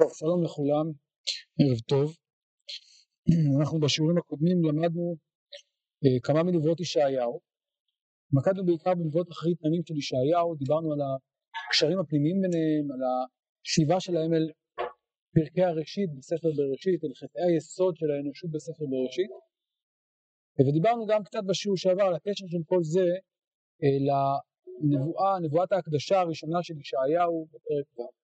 טוב, שלום לכולם, ערב טוב. אנחנו בשיעורים הקודמים למדנו אה, כמה מנבואות ישעיהו. התמקדנו בעיקר בנבואות אחרית פנים של ישעיהו, דיברנו על הקשרים הפנימיים ביניהם, על השיבה שלהם אל פרקי הראשית בספר בראשית, אל חטאי היסוד של האנושות בספר בראשית. ודיברנו גם קצת בשיעור שעבר על הקשר של כל זה אה, לנבואה, נבואת ההקדשה הראשונה של ישעיהו בפרק ו'.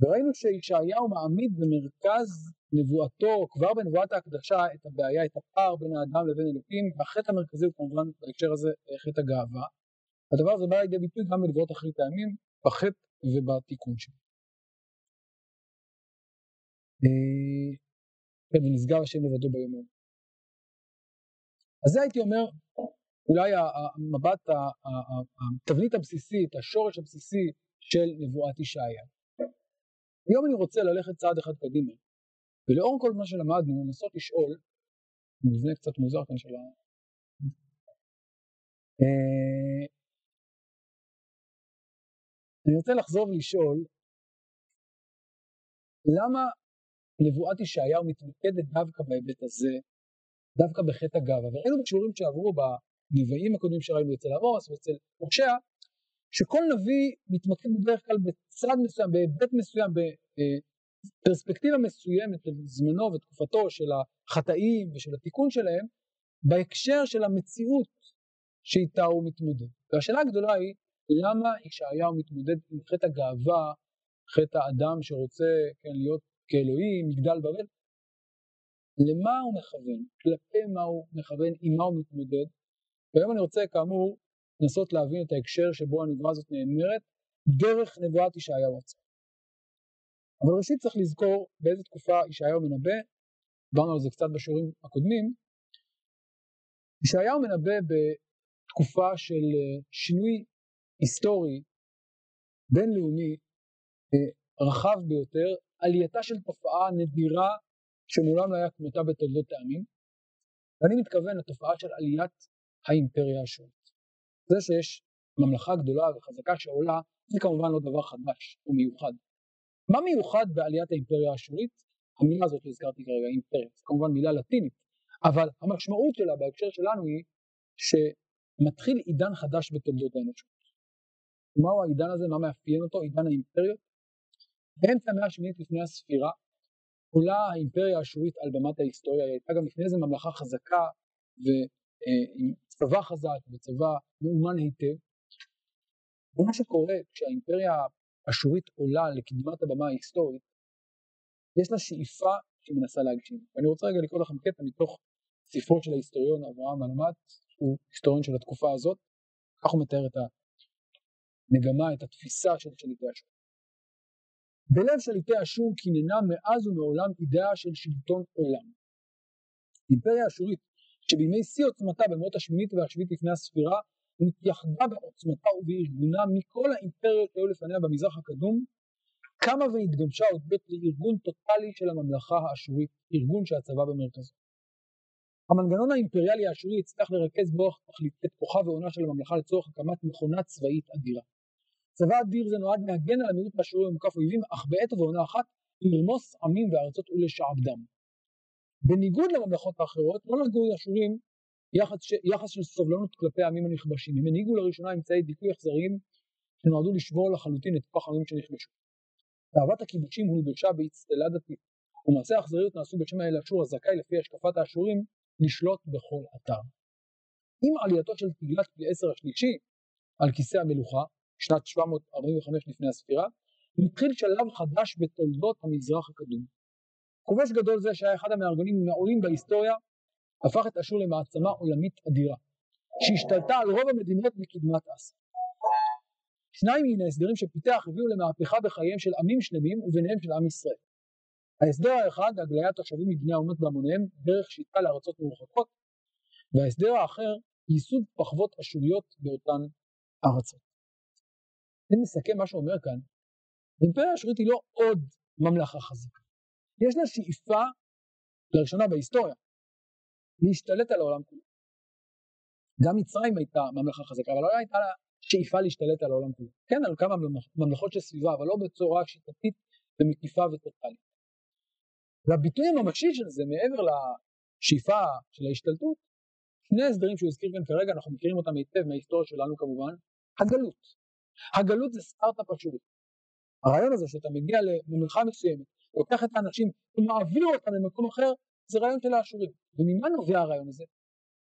וראינו שישעיהו מעמיד במרכז נבואתו כבר בנבואת ההקדשה את הבעיה, את הפער בין האדם לבין אלוקים, והחטא המרכזי הוא כמובן בהקשר הזה חטא הגאווה. הדבר הזה בא לידי ביטוי גם בנבואות אחרית הימים, בחטא ובתיקון שלו. אה, כן, ונשגב השם לבדו ביום הזה. אז זה הייתי אומר, אולי המבט, התבנית הבסיסית, השורש הבסיסי של נבואת ישעיה. היום אני רוצה ללכת צעד אחד קדימה, ולאור כל מה שלמדנו, לנסות לשאול, מבנה קצת מוזר כאן של ה... אה, אני רוצה לחזור ולשאול, למה נבואת ישעיהו מתמקדת דווקא בהיבט הזה, דווקא בחטא הגאווה? וראינו בשיעורים שעברו בנביאים הקודמים שראינו אצל עמוס ואצל הושע, שכל נביא מתמקד בדרך כלל בצד מסוים, בהיבט מסוים, בפרספקטיבה מסוימת של זמנו ותקופתו של החטאים ושל התיקון שלהם, בהקשר של המציאות שאיתה הוא מתמודד. והשאלה הגדולה היא, למה ישעיהו מתמודד עם חטא הגאווה, חטא האדם שרוצה כן, להיות כאלוהים, מגדל בבל? למה הוא מכוון? כלפי מה הוא מכוון? עם מה הוא מתמודד? והיום אני רוצה כאמור לנסות להבין את ההקשר שבו הנבואה הזאת נאמרת דרך נבואת ישעיהו עצמו. אבל ראשית צריך לזכור באיזה תקופה ישעיהו מנבא, דיברנו על זה קצת בשיעורים הקודמים, ישעיהו מנבא בתקופה של אה, שינוי היסטורי בינלאומי אה, רחב ביותר, עלייתה של תופעה נדירה שמעולם לא היה כמותה בתולדות העמים, ואני מתכוון לתופעה של עליית האימפריה השורית. זה שיש ממלכה גדולה וחזקה שעולה, זה כמובן לא דבר חדש או מיוחד. מה מיוחד בעליית האימפריה האשורית? המילה הזאת שהזכרתי כרגע, אימפריה, זו כמובן מילה לטינית, אבל המשמעות שלה בהקשר שלנו היא שמתחיל עידן חדש בתולדות האנושות. מהו העידן הזה? מה מאפיין אותו? עידן האימפריות. באמצע המאה השמינית לפני הספירה עולה האימפריה האשורית על במת ההיסטוריה, היא הייתה גם לפני זה ממלכה חזקה ועם צבא חזק וצבא מאומן היטב. ומה שקורה כשהאימפריה אשורית עולה לקדמת הבמה ההיסטורית, יש לה שאיפה שהיא מנסה להגשים. ואני רוצה רגע לקרוא לכם קטע מתוך ספרו של ההיסטוריון אברהם מלמד, הוא היסטוריון של התקופה הזאת, כך הוא מתאר את המגמה, את התפיסה של שליטי אשור. בלב שליטי אשור קיננה מאז ומעולם אידאה של שלטון עולם. אימפריה אשורית שבימי שיא עוצמתה במאות השמינית והשביעית לפני הספירה התייחדה בעוצמתה ובארגונה מכל האימפריות שהיו לפניה במזרח הקדום, קמה והתגבשה עוד בית לארגון טוטאלי של הממלכה האשורית, ארגון שהצבא במרכזו. המנגנון האימפריאלי האשורי הצליח לרכז בו את כוחה ועונה של הממלכה לצורך הקמת מכונה צבאית אדירה. צבא אדיר זה נועד להגן על המיעוט האשורי ומוקף אויבים, אך בעת ובעונה אחת לרמוס עמים וארצות ולשעבדם. בניגוד לממלכות האחרות, לא נגעו האשורים יחס. יחס של סובלנות כלפי העמים הנכבשים. הם הנהיגו לראשונה אמצעי דיכוי אכזריים שנועדו לשבור לחלוטין את כוח העמים שנכבשו. תאוות הכיבושים הולבשה באצטלה דתית, ומעשי האכזריות נעשו בשם האל אשור הזכאי לפי השקפת האשורים לשלוט בכל אתר. עם עלייתו של תגלת פי עשר השלישי על כיסא המלוכה, שנת 745 לפני הספירה, מתחיל שלב חדש בתולדות המזרח הקדום. כובש גדול זה שהיה אחד המארגנים המעולים בהיסטוריה הפך את אשור למעצמה עולמית אדירה, שהשתלטה על רוב המדינות מקדמת אסיה. שניים מן ההסדרים שפיתח הביאו למהפכה בחייהם של עמים שלמים וביניהם של עם ישראל. ההסדר האחד, הגליית תושבים מבני האומות בהמוניהם דרך שיטה לארצות מרוחקות, וההסדר האחר, ייסוד פחוות אשוריות באותן ארצות. אם נסכם מה שאומר כאן, האימפריה האשורית היא לא עוד ממלכה חזקה. יש לה שאיפה, לראשונה בהיסטוריה, להשתלט על העולם כולו. גם מצרים הייתה ממלכה חזקה, אבל לא הייתה לה שאיפה להשתלט על העולם כולו. כן, על כמה ממלכות שסביבה, אבל לא בצורה שיטתית ומקיפה וטוטאלית. והביטוי הממשי של זה, מעבר לשאיפה של ההשתלטות, שני הסדרים שהוא הזכיר כאן כרגע, אנחנו מכירים אותם היטב מההיסטוריה שלנו כמובן, הגלות. הגלות זה סטארט-אפ השורי. הרעיון הזה שאתה מגיע למלחמה מסוימת, לוקח את האנשים ומעביר אותם למקום אחר, זה רעיון של האשורים. וממה נובע הרעיון הזה?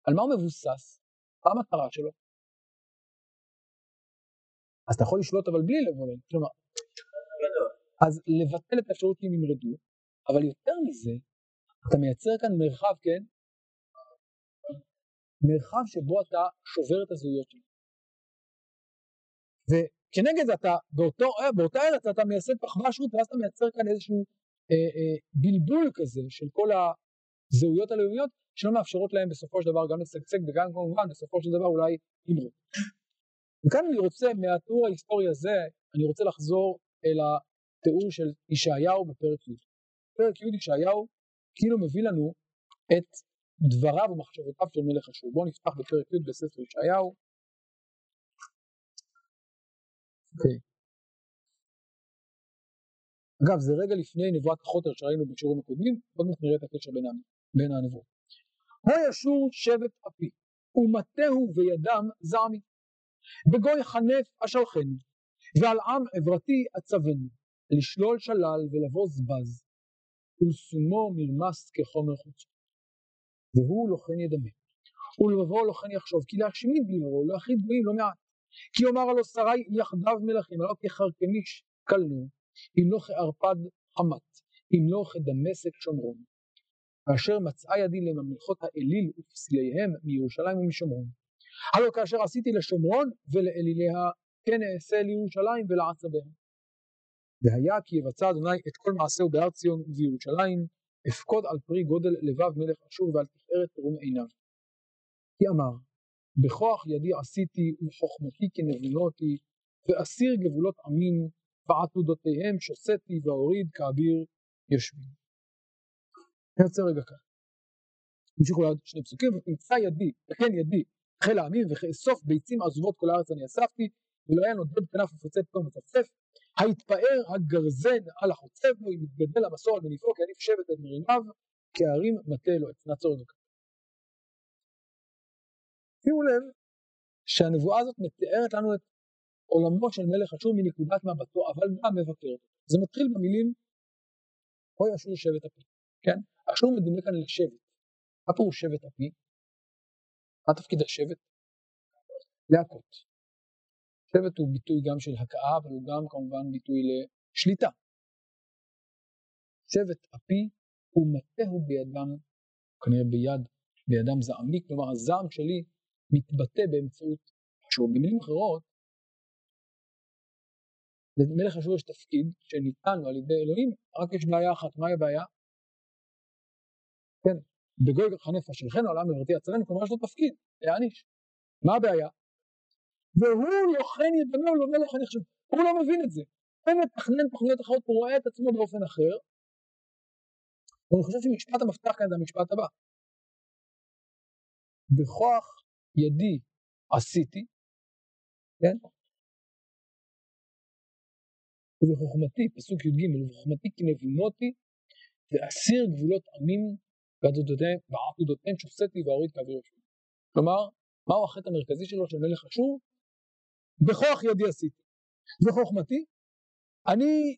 על מה הוא מבוסס? מה המטרה שלו? אז אתה יכול לשלוט אבל בלי לבוא להם. כלומר, אז לבטל את האפשרות שהם ימרדו, אבל יותר מזה, אתה מייצר כאן מרחב, כן? מרחב שבו אתה שובר את הזהויות שלך. וכנגד זה אתה, באותו, באותה ארץ אתה מייסד פחווה שרות, ואז אתה מייצר כאן איזשהו אה, אה, בלבול כזה של כל הזהויות הלאומיות, שלא מאפשרות להם בסופו של דבר גם לשגשג וגם כמובן בסופו של דבר אולי למרוד. וכאן אני רוצה, מהתיאור ההיסטורי הזה, אני רוצה לחזור אל התיאור של ישעיהו בפרק י'. פרק י' ישעיהו כאילו מביא לנו את דבריו ומחשבותיו של מלך אשור. בואו נפתח בפרק י' בספר ישעיהו. אוקיי. אגב, זה רגע לפני נבואת החוטר שראינו בשיעורים הקודמים, עוד מעט נראה את הקשר בין, בין הנבואות. הו ישור שבט אפי, ומטהו וידם זעמי. בגוי חנף אשלחנו, ועל עם עברתי אצבנו, לשלול שלל ולבוז בז, ולשומו מרמס כחומר חוצו. והוא לוחן ידמה, ולבבו לוחן יחשוב, כי להשמיד לבבו, להכחיד גויים לא מעט. כי יאמר הלא שרי יחדיו מלכים, הלא כחרקמיש קלנו, אם כערפד חמת, אם לא כדמשק שומרון. כאשר מצאה ידי לממלכות האליל ופסליהם מירושלים ומשומרון. הלא כאשר עשיתי לשומרון ולאליליה, כן אעשה לירושלים ולעצביה. והיה כי יבצע אדוני את כל מעשהו בהר ציון ובירושלים, אפקוד על פרי גודל לבב מלך אשור ועל תפארת תרום עיניו. כי אמר, בכוח ידי עשיתי וחוכמתי כנבונותי, ואסיר גבולות עמים, ועתודותיהם שוסתי ואוריד כאביר יושבים. רוצה רגע כאן. המשיכו לעוד שני פסוקים, ותמצא ידי, וכן ידי, חיל העמים וכאסוף ביצים עזובות כל הארץ אני אספתי, ולא היה נודד כנף ופוצץ פה מצפצף, היתפאר הגרזן על החוצב בו, אם יתגדל המסור על מניפו, כי עדיף שבט את מרימיו, כהרים מטה אלוהים. נעצור את זה כאן. שימו לב שהנבואה הזאת מתארת לנו את עולמו של מלך אשור מנקודת מבטו, אבל גם מבקרת. זה מתחיל במילים אוי אשור שבט אפי, כן? אשור מדומה כאן לשבט. מה פירוש שבט אפי? מה תפקיד השבט? להכות. שבט הוא ביטוי גם של הכאה, אבל הוא גם כמובן ביטוי לשליטה. שבט אפי הוא מטהו בידם, כנראה ביד, בידם זעמי, כלומר הזעם שלי מתבטא באמצעות אשור. במילים אחרות, למלך אשור יש תפקיד שניתן לו על ידי אלוהים, רק יש בעיה אחת, מהי הבעיה? כן, בגוי חנף אשריכנו על עם עברתי יצרנו, כלומר יש לו תפקיד, להעניש. מה הבעיה? והוא לוחן ידנו ולא לוחן יחשב. הוא לא מבין את זה. הוא מתכנן תוכניות אחרות, הוא רואה את עצמו באופן אחר. ואני חושב שמשפט המפתח כאן זה המשפט הבא. בכוח ידי עשיתי, כן? ובחוכמתי, פסוק י"ג, ובחוכמתי כי נבינותי ואסיר גבולות עמים ועתודותיהם שופסתי ואוריד כאוויר יושב. כלומר, מהו החטא המרכזי שלו של מלך אשור? בכוח ידי עשיתי. וחוכמתי, אני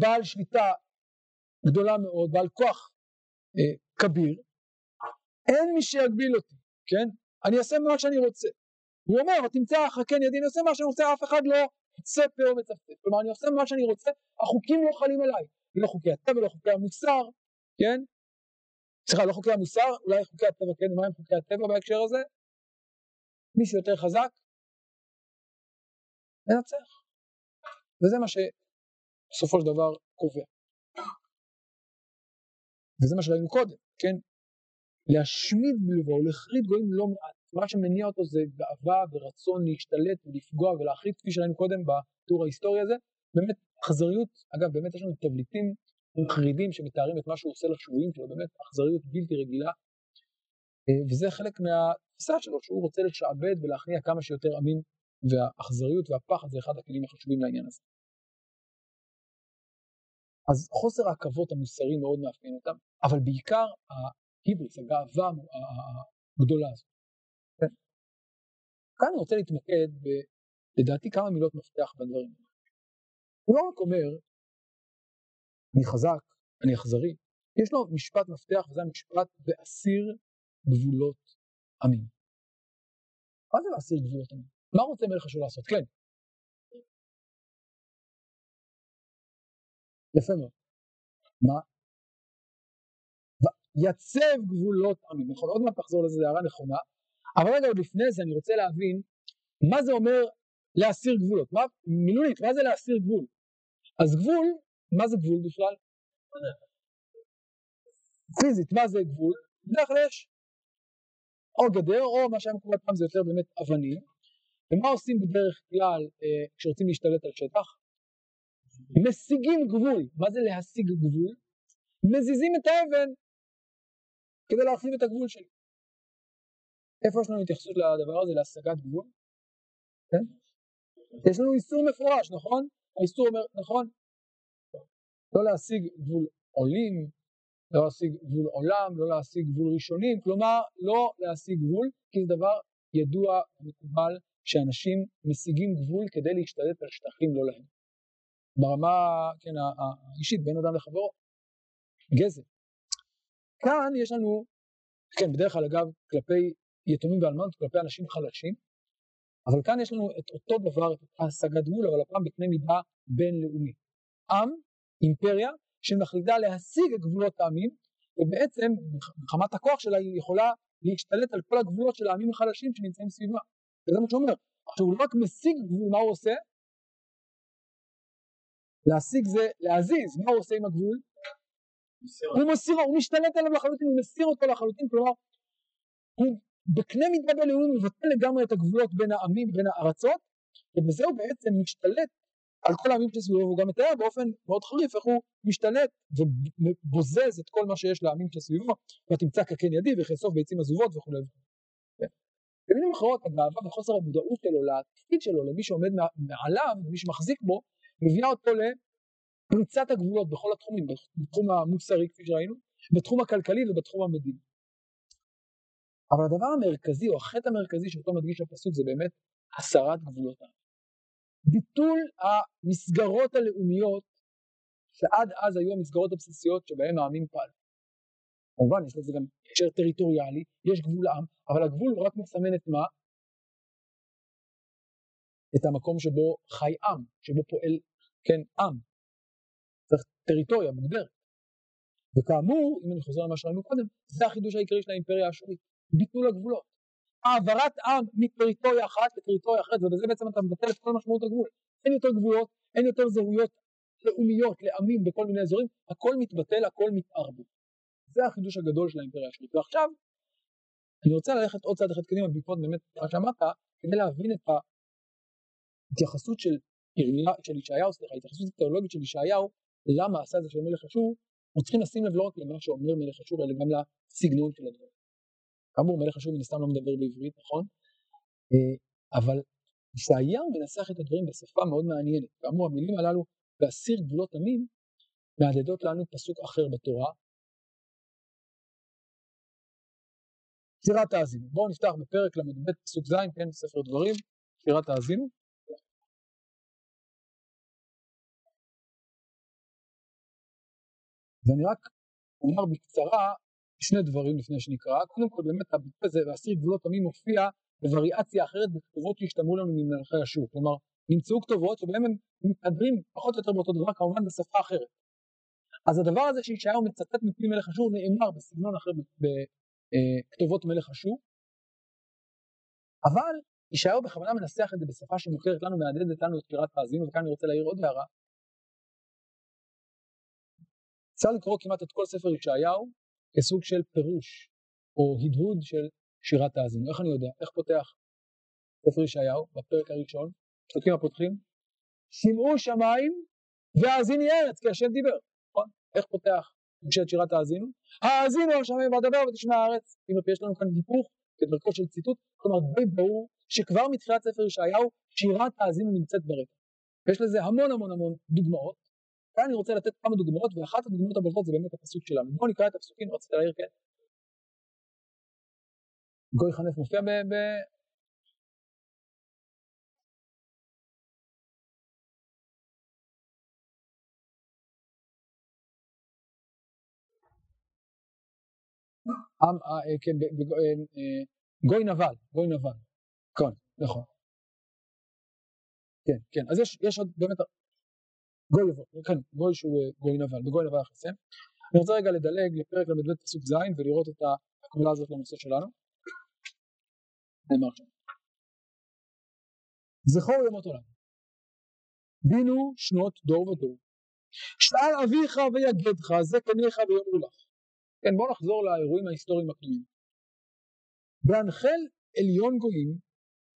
בעל שליטה גדולה מאוד, בעל כוח אה, כביר, אין מי שיגביל אותי, כן? אני אעשה מה שאני רוצה. הוא אומר, תמצא חכן ידי, אני עושה מה שאני רוצה, אף אחד לא יצא פה או מצפצף. כלומר, אני עושה מה שאני רוצה, החוקים לא חלים עליי. לא חוקי הטבע, לא חוקי המוסר, כן? סליחה, לא חוקי המוסר, אולי חוקי הטבע, כן? מה הם חוקי הטבע בהקשר הזה? מי שיותר חזק, מנצח. וזה מה שבסופו של דבר קובע. וזה מה שראינו קודם, כן? להשמיד בלבו, להחריד גויים לא מעט. מה שמניע אותו זה גאווה ורצון להשתלט ולפגוע ולהחריד, כפי שראינו קודם בטור ההיסטורי הזה. באמת אכזריות, אגב, באמת יש לנו תבליטים מחרידים שמתארים את מה שהוא עושה לשבויים שלו, באמת אכזריות בלתי רגילה. אה, וזה חלק מהתפיסה שלו, שהוא רוצה לשעבד ולהכניע כמה שיותר עמים, והאכזריות והפחד זה אחד הכלים החשובים לעניין הזה. אז חוסר העכבות המוסרי מאוד מאפיין אותם, אבל בעיקר ההיבריס, הגאווה הגדולה הזאת. כן. כאן אני רוצה להתמקד ב, לדעתי כמה מילות מפתח בדברים. הוא לא רק אומר, אני חזק, אני אכזרי, יש לו משפט מפתח וזה המשפט באסיר גבולות עמים. מה זה להסיר גבולות עמים? מה רוצה מלך אשור לעשות? כן. יפה מאוד. מה? יצב גבולות עמים. נכון, עוד מעט תחזור לזה, הערה נכונה. אבל רגע, עוד לפני זה אני רוצה להבין מה זה אומר להסיר גבולות. מה, מילולית, מה זה להסיר גבול? אז גבול, מה זה גבול בכלל? פיזית, מה זה גבול? בדרך כלל יש או גדר, או מה שהיה מקובל פעם זה יותר באמת אבנים. ומה עושים בדרך כלל אה, כשרוצים להשתלט על שטח? משיגים גבול. מה זה להשיג גבול? מזיזים את האבן כדי להרחיב את הגבול שלי. איפה יש לנו התייחסות לדבר הזה, להשגת גבול? כן? יש לנו איסור מפורש, נכון? האיסור אומר, נכון? לא להשיג גבול עולים, לא להשיג גבול עולם, לא להשיג גבול ראשונים, כלומר לא להשיג גבול, כי זה דבר ידוע ומקובל שאנשים משיגים גבול כדי להשתלט על שטחים לא להם. ברמה, כן, האישית, בין אדם לחברו, גזל. כאן יש לנו, כן, בדרך כלל אגב, כלפי יתומים ואלמנות, כלפי אנשים חלשים, אבל כאן יש לנו את אותו דבר, את אותה השגת גבול, אבל הפעם בקנה מידה בינלאומי. עם, אימפריה, שמחליטה להשיג את גבולות העמים, ובעצם מחמת הכוח שלה היא יכולה להשתלט על כל הגבולות של העמים החלשים שנמצאים סביבה. וזה מה שהוא אומר. עכשיו הוא לא רק משיג גבול, מה הוא עושה? להשיג זה להזיז, מה הוא עושה עם הגבול? הוא מסיר, הוא משתלט עליו לחלוטין, הוא מסיר אותו לחלוטין, כלומר, הוא בקנה מידה בינלאומי מבטל לגמרי את הגבולות בין העמים, בין הארצות, ובזה הוא בעצם משתלט על כל העמים שסביבו, והוא גם מתאר באופן מאוד חריף איך הוא משתלט ובוזז את כל מה שיש לעמים שסביבו, ותמצא כקן ידי וכאסוף ביצים עזובות וכולי. כן. במילים אחרות, הגאווה וחוסר המודעות שלו לתפקיד שלו, למי שעומד מעליו, למי שמחזיק בו, מביאה אותו לפריצת הגבולות בכל התחומים, בתחום המוסרי כפי שראינו, בתחום הכלכלי ובתחום המדיני. אבל הדבר המרכזי, או החטא המרכזי שאותו מדגיש הפסוק זה באמת הסרת גבולות העם. ביטול המסגרות הלאומיות שעד אז היו המסגרות הבסיסיות שבהן העמים פעלו. כמובן יש לזה גם הקשר טריטוריאלי, יש גבול עם, אבל הגבול רק מסמן את מה? את המקום שבו חי עם, שבו פועל, כן, עם. צריך טריטוריה מוגדרת. וכאמור, אם אני חוזר למה שראינו קודם, זה החידוש העיקרי של האימפריה האשורית, ביטול הגבולות. העברת עם מטריטוריה אחת לטריטוריה אחרת, ובזה בעצם אתה מבטל את כל משמעות הגבול. אין יותר גבולות, אין יותר זהויות לאומיות לעמים בכל מיני אזורים, הכל מתבטל, הכל מתערבב. זה החידוש הגדול של האימפריה השמית. ועכשיו, אני רוצה ללכת עוד צעד אחד קדימה בעקבות באמת מה שאמרת, כדי להבין את ההתייחסות של של ישעיהו, סליחה, ההתייחסות התיאולוגית של ישעיהו, למה עשה זה של מלך אשור, אנחנו צריכים לשים לב לא רק למה שאומר מלך אשור, אלא גם לסגנון של הדברים. כאמור מלך אשור מן הסתם לא מדבר בעברית, נכון? אה, אבל ישעיהו מנסח את הדברים בשפה מאוד מעניינת. כאמור המילים הללו להסיר גבולות עמים מהדהדות לנו פסוק אחר בתורה. שירת האזינו. בואו נפתח בפרק ל"ב פסוק ז', כן, ספר דברים, שירת האזינו. ואני רק אומר בקצרה שני דברים לפני שנקרא, קודם כל באמת הביטוי הזה להסיר גבולות עמים מופיע בווריאציה אחרת בכתובות שהשתמעו לנו ממלכי השוק, כלומר נמצאו כתובות שבהם הם מתהדרים פחות או יותר באותו דבר כמובן בשפה אחרת. אז הדבר הזה שישעיהו מצטט מפי מלך אשור נאמר בסגנון אחר בכתובות מלך אשור, אבל ישעיהו בכוונה מנסח את זה בשפה שמוכרת לנו, מהדהדת לנו את שירת האזינו, וכאן אני רוצה להעיר עוד הערה. אפשר לקרוא כמעט את כל ספר ישעיהו כסוג של פירוש או הדהוד של שירת האזינו. איך אני יודע? איך פותח ספר ישעיהו בפרק הראשון? פסוקים הפותחים? שמעו שמיים והאזיני ארץ כי השם דיבר, נכון? איך פותח פרשת שירת האזינו? האזינו על שמיים ואדבר ותשמע הארץ. אם יש לנו כאן היפוך כדרכו של ציטוט, כלומר די ברור שכבר מתחילת ספר ישעיהו שירת האזינו נמצאת ברקע. יש לזה המון המון המון דוגמאות, כאן אני רוצה לתת כמה דוגמאות, ואחת הדוגמאות הבולטות זה באמת הפסוק שלנו. בואו נקרא את הפסוקים, רצית להעיר כן? גוי חנף מופיע ב... ב... אה, אה, כן, אה, גוי נבל, גוי נבל, כן, נכון. כן, כן, אז יש, יש עוד באמת, גוי יבוא, כן, גוי שהוא גוי נבל, בגוי נבל נסיים. אני רוצה רגע לדלג לפרק ל"ב פסוק ז' ולראות את הקבלה הזאת לנושא שלנו. נאמר שם. זכור ימות עולם, בינו שנות דור ודור, שאל אביך ויגדך, זה קניך ויאמרו לך. כן, בואו נחזור לאירועים ההיסטוריים הקדומים. בהנחל עליון גויים,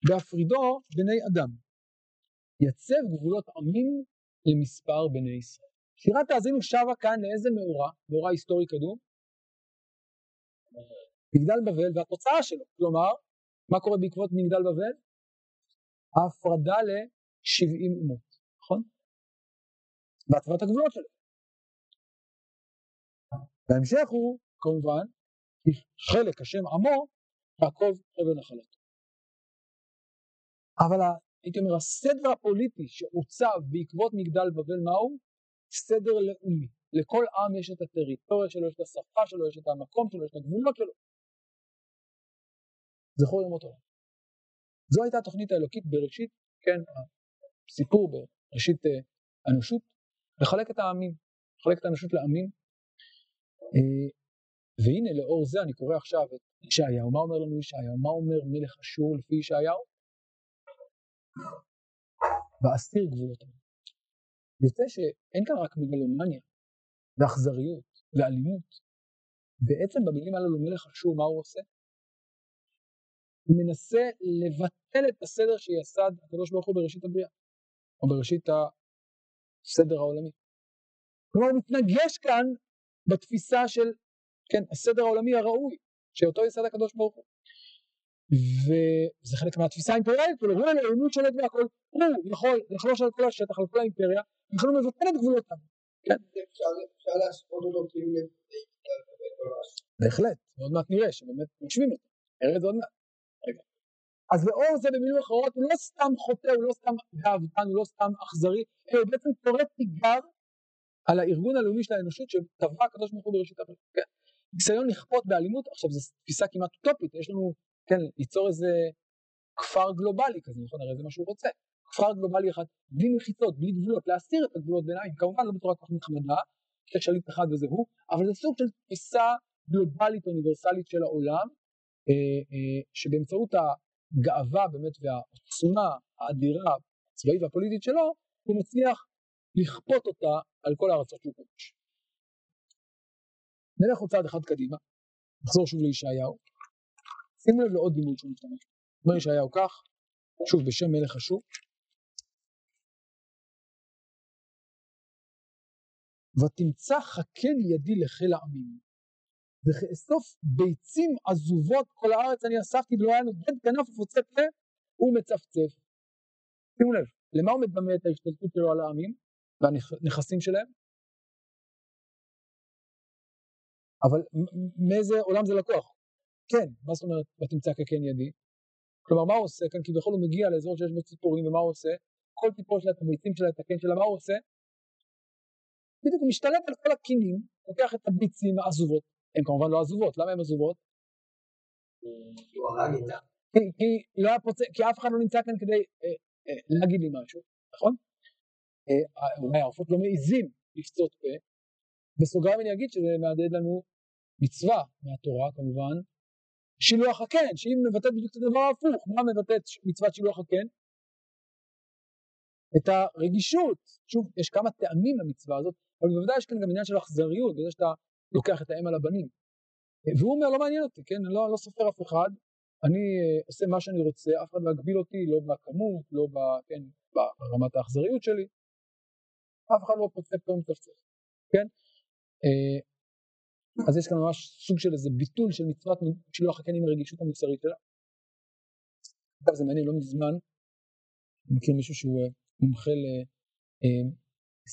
בהפרידו בני אדם, יצב גבולות עמים למספר בני ישראל. שירת האזינו שבה כאן לאיזה מאורע, מאורע היסטורי קדום? מגדל בבל והתוצאה שלו, כלומר, מה קורה בעקבות מגדל בבל? ההפרדה ל-70 אומות, נכון? בהתוואת הגבולות שלו. בהמשך הוא, כמובן, חלק השם עמו, יעקב חבל נחלתו. אבל הייתי אומר, הסדר הפוליטי שעוצב בעקבות מגדל בבל מהו? סדר לאומי. לכל עם יש את הטריטוריה שלו, יש את השפה שלו, יש את המקום שלו, יש את הגבולות שלו. זכור יום אותו. זו הייתה התוכנית האלוקית בראשית, כן, הסיפור בראשית אה, האנושות, לחלק את העמים, לחלק את האנושות לעמים. אה, והנה לאור זה אני קורא עכשיו את ישעיהו, מה אומר לנו ישעיהו? מה אומר מלך אשור לפי ישעיהו? ואסתיר גבולותיו. יוצא שאין כאן רק מגלומניה ואכזריות ואלימות. בעצם במילים הללו מלך אשור מה הוא עושה? הוא מנסה לבטל את הסדר שיסד הקדוש ברוך הוא בראשית הבריאה, או בראשית הסדר העולמי. כלומר הוא מתנגש כאן בתפיסה של, כן, הסדר העולמי הראוי, שאותו יסד הקדוש ברוך הוא. וזה חלק מהתפיסה האימפריאלית שלו, הוא העליונות שולט בהכל, הוא יכול לחלוש על כל השטח, על כל האימפריה, אנחנו מבטל את גבולותיו. כן. אפשר להשוות אותו כאילו בהחלט, עוד מעט נראה שבאמת משווים אותו, נראה את זה עוד מעט. אז לאור זה במילים אחרות הוא לא סתם חוטא, הוא לא סתם גאוותן, הוא לא סתם אכזרי, אלא הוא בעצם קורא תיגר על הארגון הלאומי של האנושות שטבע הקדוש ברוך הוא בראשית הברית. כן. ניסיון לכפות באלימות, עכשיו זו תפיסה כמעט אוטופית, יש לנו כן, ליצור איזה כפר גלובלי כזה, נכון? הרי זה מה שהוא רוצה. כפר גלובלי אחד, בלי מחיצות, בלי גבולות, להסתיר את הגבולות ביניים, כמובן לא בצורה כל כך נחמדה, יש שליט אחד וזה הוא, אבל זה סוג של תפיסה גלובלית אוניברסלית של העולם, אה, אה, שבאמצעות הגאווה באמת והעוצמה האדירה הצבאית והפוליטית שלו, הוא מצליח לכפות אותה על כל הארצות שהוא כובש. נלך עוד צעד אחד קדימה, נחזור שוב לישעיהו. שימו לב לעוד דימוי שהוא משתמש. אומר ישעיהו כך, שוב בשם מלך השוק. ותמצא חכן ידי לחיל העמים, וכאסוף ביצים עזובות כל הארץ אני אספתי ולא היה נוגד כנף ופוצה פה ומצפצף. שימו לב, למה הוא מדמה את ההשתלטות שלו על העמים והנכסים שלהם? אבל מאיזה עולם זה לקוח? כן, מה זאת אומרת ותמצא כקן ידי? כלומר מה הוא עושה כאן? כביכול הוא מגיע לאזור שיש בו ציפורים ומה הוא עושה? כל ציפור שלה, את הביצים שלה, את הקן שלה, מה הוא עושה? בדיוק הוא משתלט על כל הקינים, לוקח את הביצים העזובות, הן כמובן לא עזובות, למה הן עזובות? כי, כי, לא פוצע, כי אף אחד לא נמצא כאן כדי אה, אה, להגיד לי משהו, נכון? אה, אולי העופות לא מעיזים לפצות פה, בסוגריים אני אגיד שזה מהדהד לנו מצווה מהתורה כמובן, שילוח הקן, שהיא מבטאת בדיוק את הדבר ההפוך, מה מבטאת מצוות שילוח הקן? את הרגישות, שוב, יש כמה טעמים למצווה הזאת, אבל בוודאי יש כאן גם עניין של אכזריות, בזה שאתה לוקח את האם על הבנים. והוא אומר, לא מעניין אותי, כן, אני לא, לא סופר אף אחד, אני uh, עושה מה שאני רוצה, אף אחד לא יגביל אותי, לא בכמות, לא ב, כן, ברמת האכזריות שלי, אף אחד לא פוצע פה מצפצף, כן? אז יש כאן ממש סוג של איזה ביטול של מצוות שילוח הקן עם הרגישות המוסרית שלה. אגב זה מעניין, לא מזמן, אני מכיר מישהו שהוא אה, מומחה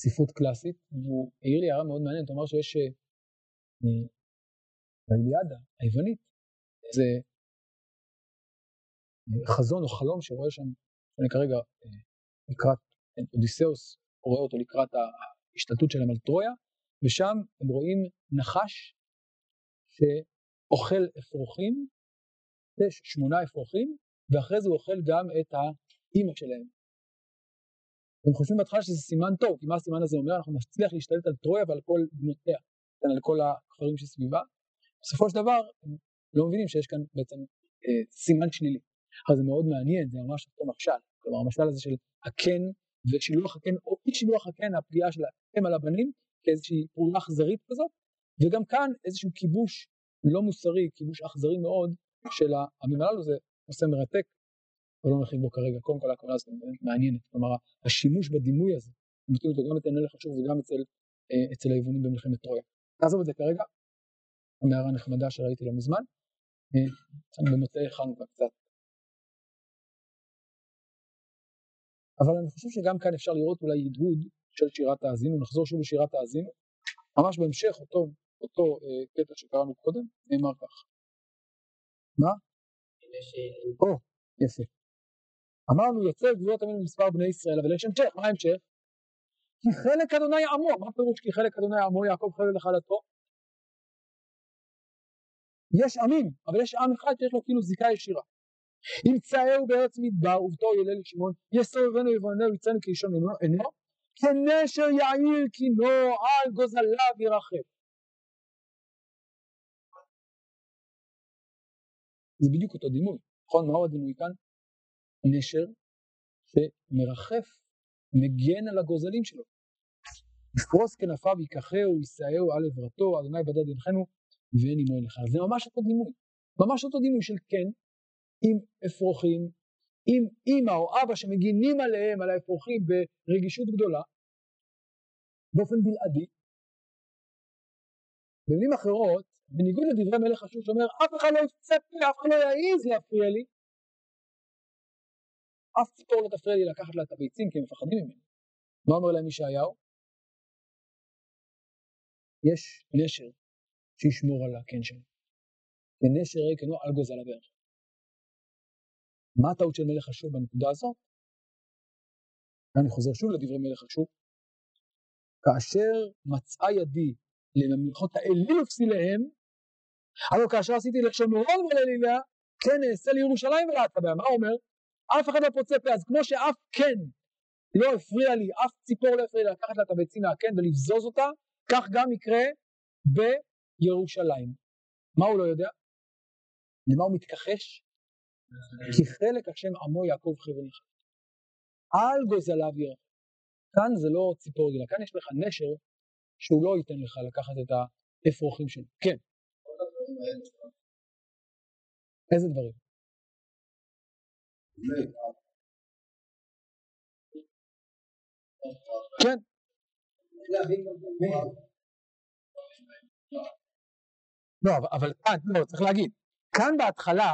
ספרות קלאסית, והוא העיר לי הערה מאוד מעניינת, הוא אמר שיש אה, באיליאדה היוונית איזה אה, חזון או חלום שרואה שם, אני כרגע אה, לקראת, אודיסאוס רואה אותו לקראת ההשתלטות שלהם על טרויה, ושם הם רואים נחש שאוכל אפרוחים, יש שמונה אפרוחים, ואחרי זה הוא אוכל גם את האימא שלהם. הם חושבים בהתחלה שזה סימן טוב, כי מה הסימן הזה אומר? אנחנו נצליח להשתלט על טרויה ועל כל בנותיה, כן, על כל הכפרים שסביבה. בסופו של דבר, הם לא מבינים שיש כאן בעצם אה, סימן שלילי. אבל זה מאוד מעניין, זה ממש אותו משל. כלומר, המשל הזה של הקן ושילוח הקן, או אי שילוח הקן, הפגיעה של האם על הבנים, כאיזושהי פעולה אכזרית כזאת, וגם כאן איזשהו כיבוש לא מוסרי, כיבוש אכזרי מאוד של העמים הללו, זה נושא מרתק, ולא נרחיב בו כרגע, קודם כל הכוונה הזאת מעניינת, כלומר השימוש בדימוי הזה, נותנים אותו גם אצל נלך חשוב וגם אצל, אה, אצל היוונים במלחמת טרויה. נעזוב את זה כרגע, המערה נחמדה שראיתי לא מזמן, אה, במוצאי חנוכה קצת. אבל אני חושב שגם כאן אפשר לראות אולי הדהוד של שירת האזינו, נחזור שוב לשירת האזינו, ממש בהמשך אותו, אותו אה, קטע שקראנו קודם, נאמר כך. מה? או, יפה. אמרנו יוצא גבולות עמים במספר בני ישראל, אבל יש המשך, מה ההמשך? כי חלק אדוני עמו, מה פירוש כי חלק אדוני עמו יעקב חבל נחלתו? יש עמים, אבל יש עם אחד שיש לו כאילו זיקה ישירה. ימצאהו בארץ מדבר ובתור ילל לשמעון, יסובבנו יבוננו יצאנו כאישון עינו, כנשר יעיר קינו על גוזליו ירחב. זה בדיוק אותו דימוי, נכון? מהו הדימוי כאן? נשר שמרחף, מגן על הגוזלים שלו. יפרוס כנפיו ייקחהו, יישאהו על עברתו, אדוני בדד ינכנו, ואין עמו אליך. זה ממש אותו דימוי, ממש אותו דימוי של כן, עם אפרוחים, עם אימא או אבא שמגינים עליהם, על האפרוחים, ברגישות גדולה, באופן בלעדי. במילים אחרות, בניגוד לדברי מלך אשור שאומר, אף אחד לא יפצה פה, אף אחד לא יעז להפריע לי, אף ציפור לא תפריע לי לקחת לה את הביצים כי הם מפחדים ממני. מה אומר להם ישעיהו? יש נשר שישמור על הקן שלו. ונשר ריק אינו על גוזל הברך. מה הטעות של מלך אשור בנקודה הזאת? אני חוזר שוב לדברי מלך אשור. כאשר מצאה ידי לממלכות האליל ופסיליהם, אבל כאשר עשיתי לשומרון ולליליה, כן אעשה לירושלים ולהצבע. מה אומר? אף אחד לא פוצה פה, אז כמו שאף כן לא הפריע לי, אף ציפור לא הפריע לי לקחת לה את הביצים מהקן ולבזוז אותה, כך גם יקרה בירושלים. מה הוא לא יודע? למה הוא מתכחש? כי חלק השם עמו יעקב חבל לך. על גוזליו ירח. כאן זה לא ציפור רגילה, כאן יש לך נשר שהוא לא ייתן לך לקחת את האפרוחים שלו. כן. איזה דברים? כן. לא, אבל כאן, לא, צריך להגיד, כאן בהתחלה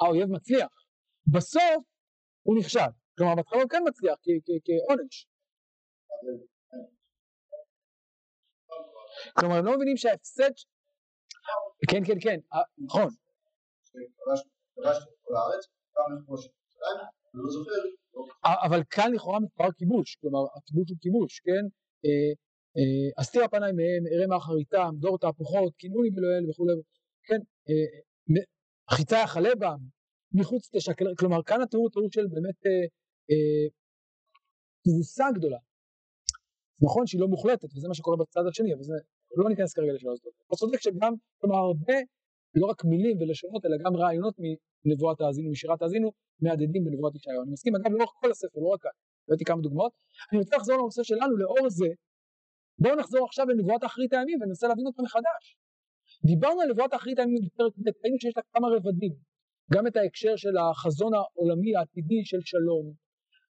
האויב מצליח, בסוף הוא נכשל, כלומר בהתחלה הוא כן מצליח כעונש. כלומר הם לא מבינים שההפסד, כן כן כן, אה, נכון. אבל כאן לכאורה מתואר כיבוש, כלומר הכיבוש הוא כיבוש, כן? אסתיר הפניים מהם, אראה מאחריתם, דור תהפוכות, כינוני בלואל וכולי, כן? חיצה יחלה בם, מחוץ תשקל, כלומר כאן התיאור הוא תיאור של באמת תבוסה גדולה. נכון שהיא לא מוחלטת, וזה מה שקורה בצד השני, אבל זה, לא ניכנס כרגע לשאלה הזאת. אתה צודק שגם, כלומר הרבה, לא רק מילים ולשונות, אלא גם רעיונות מנבואת האזינו, משירת האזינו, מהדהדים בנבואת ישעיהו. אני מסכים, אגב, לאורך כל הספר, לא רק כאן, הבאתי כמה דוגמאות. אני רוצה לחזור לנושא שלנו, לאור זה, בואו נחזור עכשיו לנבואת אחרית הימים וננסה להבין אותה מחדש. דיברנו על נבואת אחרית הימים בפרק ב', ראינו שיש לה כמה רבדים. גם את ההקשר של החזון העולמי העתידי של שלום,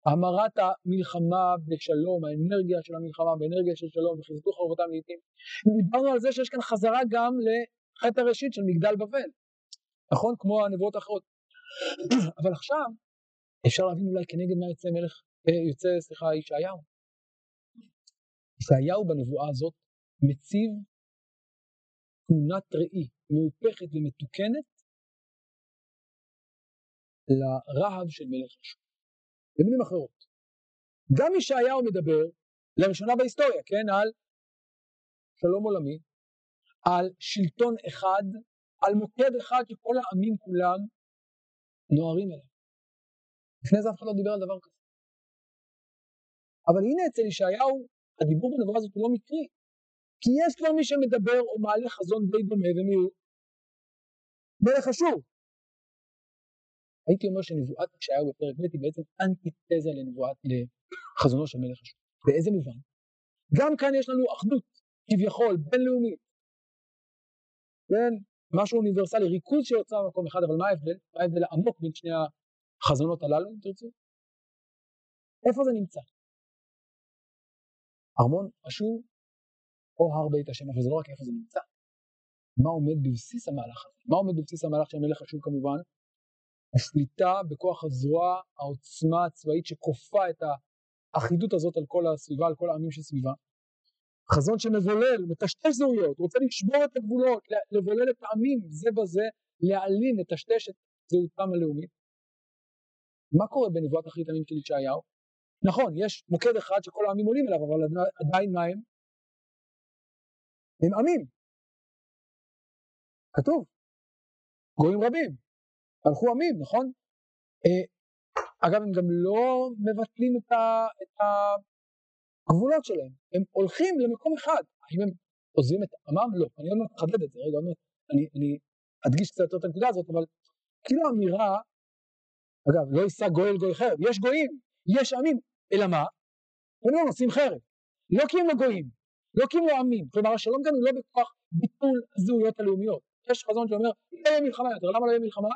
המרת המלחמה בשלום, האנרגיה של המלחמה באנרגיה של שלום וחיזקו חרבותם לעיתים. דיברנו על זה שיש כאן חזרה גם לחטא הראשית של מגדל בבל, נכון? כמו הנבואות האחרות. אבל עכשיו אפשר להבין אולי כנגד מה יוצא מלך, אה, יוצא סליחה ישעיהו. ישעיהו בנבואה הזאת מציב תמונת ראי מהופכת ומתוקנת לרהב של מלך אשור. במילים אחרות, גם ישעיהו מדבר לראשונה בהיסטוריה, כן, על שלום עולמי, על שלטון אחד, על מוקד אחד שכל העמים כולם נוהרים אליו. לפני זה אף אחד לא דיבר על דבר כזה. אבל הנה אצל ישעיהו, הדיבור בנבואה הזאת הוא לא מקרי, כי יש כבר מי שמדבר או מעלה חזון די דומה ומי הוא? מלך אשור. הייתי אומר שנבואת ישעיהו בפרק ב' היא בעצם אנטיתזה לנבואת, לחזונו של מלך אשור. באיזה מובן? גם כאן יש לנו אחדות, כביכול, בינלאומית. כן, משהו אוניברסלי, ריכוז שיוצא במקום אחד, אבל מה ההבדל? מה ההבדל העמוק בין שני החזונות הללו, אם תרצו? איפה זה נמצא? ארמון אשור או הר בית השם, אבל לא רק איפה זה נמצא. מה עומד בבסיס המהלך הזה? מה עומד בבסיס המהלך של המלך אשור כמובן? השליטה בכוח הזרוע, העוצמה הצבאית שכופה את האחידות הזאת על כל הסביבה, על כל העמים שסביבה. חזון שמבולל, מטשטש זהויות, רוצה לשבור את הגבולות, לבולל את העמים זה בזה, להעלים, לטשטש את זהותם הלאומית. מה קורה בנבואת אחרית הימים של ישעיהו? נכון, יש מוקד אחד שכל העמים עולים אליו, אבל עדיין מה הם? הם עמים. כתוב, גויים רבים, הלכו עמים, נכון? אה, אגב, הם גם לא מבטלים את, ה, את הגבולות שלהם, הם הולכים למקום אחד. האם הם עוזבים את עמם? לא. אני עוד מעט אחדד את זה, רגע, אני, אני אדגיש קצת יותר את הנקודה הזאת, אבל כאילו אמירה, אגב, לא יישא גוי אל גוי חרב, יש גויים, יש עמים, אלא מה? הם לא נושאים חרב. לא כי הם לא גויים, לא כי הם לא עמים. כלומר, השלום כאן הוא לא בכוח ביטול הזהויות הלאומיות. יש חזון שאומר, לא יהיה מלחמה יותר, למה לא יהיה מלחמה?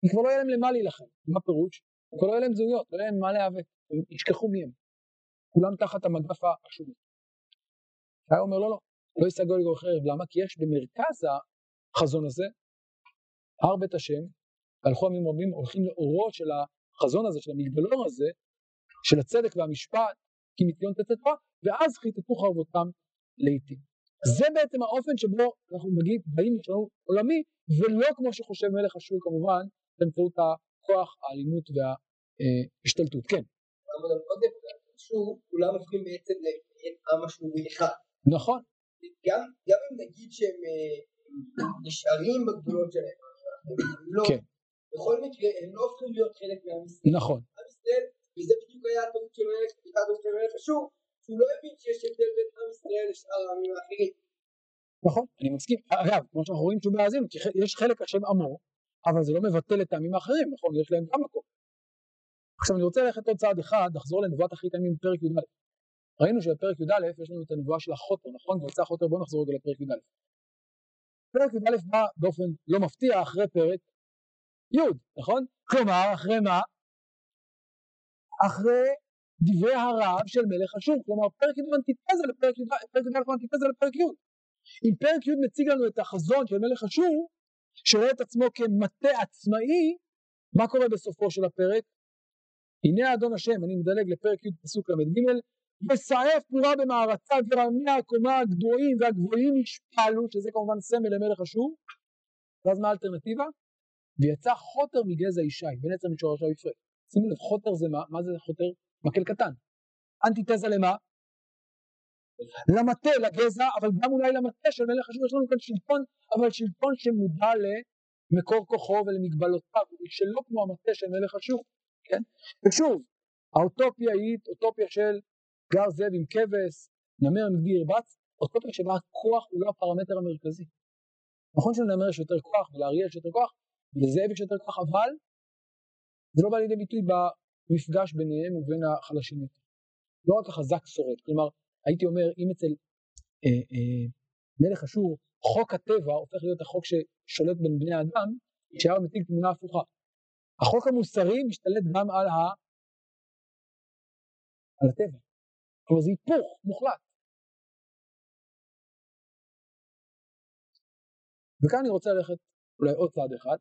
כי כבר לא יהיה להם למה להילחם. מה פירוש? כבר לא יהיה להם זהויות, לא יהיה להם מה להיאבק, הם ישכחו מי הם. כולם תחת המדף השולי. היה אומר לא, לא, לא יישא גוי לגוי חרב. למה? כי יש במרכז החזון הזה, הר בית השם, והלכו עמים רבים הולכים לאורו של החזון הזה, של המגדלור הזה, של הצדק והמשפט, כי מציון תצא תורה, ואז חיטטו חרבותם לעיתים. זה בעצם האופן שבו אנחנו מגיעים, באים לשלום עולמי, ולא כמו שחושב מלך אשור כמובן, באמצעות הכוח, האלימות וההשתלטות. כן. אבל קודם אשור, כולם הופכים בעצם לעם אשורי אחד. נכון. גם, גם אם נגיד שהם אה, נשארים בגבולות שלהם, לא, כן. בכל מקרה הם לא הופכים להיות חלק מעם ישראל. נכון. עם ישראל, וזה בדיוק היה הטעות של מלך אשור, לא. נכון, אני מסכים. אגב, כמו שאנחנו רואים שהוא בהאזינו, יש חלק השם עמו, אבל זה לא מבטל את העמים האחרים, נכון? יש להם גם מקום. עכשיו אני רוצה ללכת עוד צעד אחד, לחזור לנבואת אחרית הימים בפרק י"א. ראינו שבפרק י"א יש לנו את הנבואה של החוטר, נכון? ויצא החוטר, בואו נחזור רגע לפרק י"א. פרק י"א בא באופן לא מפתיע אחרי פרק י', נכון? כלומר, אחרי מה? אחרי דברי הרעב של מלך אשור, כלומר פרק י' אנטיתזה לפרק י', פרק י' אנטיתזה לפרק י'. אם פרק י' מציג לנו את החזון של מלך אשור, שרואה את עצמו כמטה עצמאי, מה קורה בסופו של הפרק? הנה אדון השם, אני מדלג לפרק י' פסוק ל"ג, ושעף פורה במערצה ורמי הקומה הגבוהים והגבוהים ישפלו, שזה כמובן סמל למלך אשור, ואז מה האלטרנטיבה? ויצא חוטר מגזע ישי, ונצר משורשו יפרד. שימו לב, חוטר זה מה? מה זה חוטר? מקל קטן. אנטיתזה למה? למטה, לגזע, אבל גם אולי למטה של מלך אשור, יש לנו כאן שלטון, אבל שלטון שמודע למקור כוחו ולמגבלותיו, שלא כמו המטה של מלך אשור, כן? ושוב, האוטופיה היא אוטופיה של גר זאב עם כבש, נמר מגדי ירבץ, אוטופיה שבה הכוח הוא לא הפרמטר המרכזי. נכון שלנמר יש יותר כוח ולאריה יש יותר כוח, ולזאב יש יותר כוח, אבל זה לא בא לידי ביטוי במפגש ביניהם ובין החלשים יותר. לא רק החזק שורד, כלומר הייתי אומר אם אצל אה, אה, מלך אשור חוק הטבע הופך להיות החוק ששולט בין בני האדם, ישעיהו מציג תמונה הפוכה. החוק המוסרי משתלט גם על, ה... על הטבע. כלומר זה היפוך מוחלט. וכאן אני רוצה ללכת אולי עוד צעד אחד.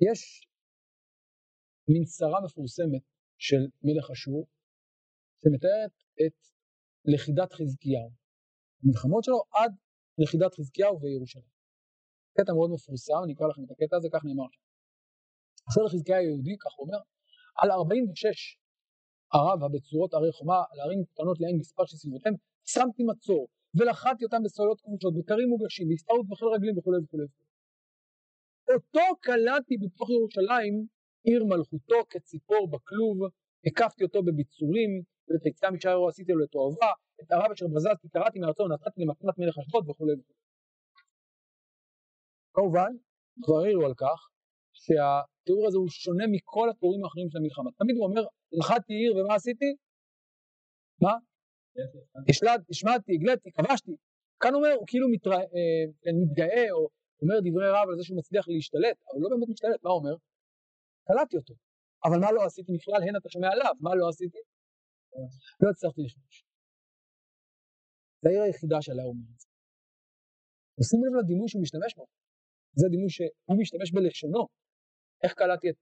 יש מין שרה מפורסמת של מלך אשור, שמתארת את לכידת חזקיהו. המלחמות שלו עד לכידת חזקיהו וירושלים. קטע מאוד מפורסם, אני אקרא לכם את הקטע הזה, כך נאמר שם. סדר חזקיהו היהודי, כך הוא אומר, על 46 ערב הבצורות הרי חומה, על ערים קטנות לעין מספר של סביבותיהם, שמתי מצור, ולחדתי אותם בסוללות כבושות, בקרים מוגשים, בהסתערות בחיל רגלים וכולי וכולי. אותו קלטתי בתוך ירושלים, עיר מלכותו כציפור בכלוב, הקפתי אותו בביצורים, ואת היציאה משערו עשיתי לו לתועבה, את הרב אשר בזזתי קראתי מארצו ונתתי למתנת מלך אשדוד וכולי. כמובן, כבר העירו על כך, שהתיאור הזה הוא שונה מכל התיאורים האחרים של המלחמה. תמיד הוא אומר, נחתתי עיר ומה עשיתי? מה? השמדתי, הגליתי, כבשתי. כאן הוא אומר, הוא כאילו. אה, מתגאה או אומר דברי רב על זה שהוא מצליח להשתלט, אבל לא באמת משתלט, מה אומר? קלטתי אותו. אבל מה לא עשיתי בכלל? הן אתה שומע עליו, מה לא עשיתי? לא הצלחתי לכבוש. זה העיר היחידה שעליה הוא אומר את זה. ושים לב לדימוי שהוא משתמש בו. זה דימוי שהוא משתמש בלשונו. איך קלטתי את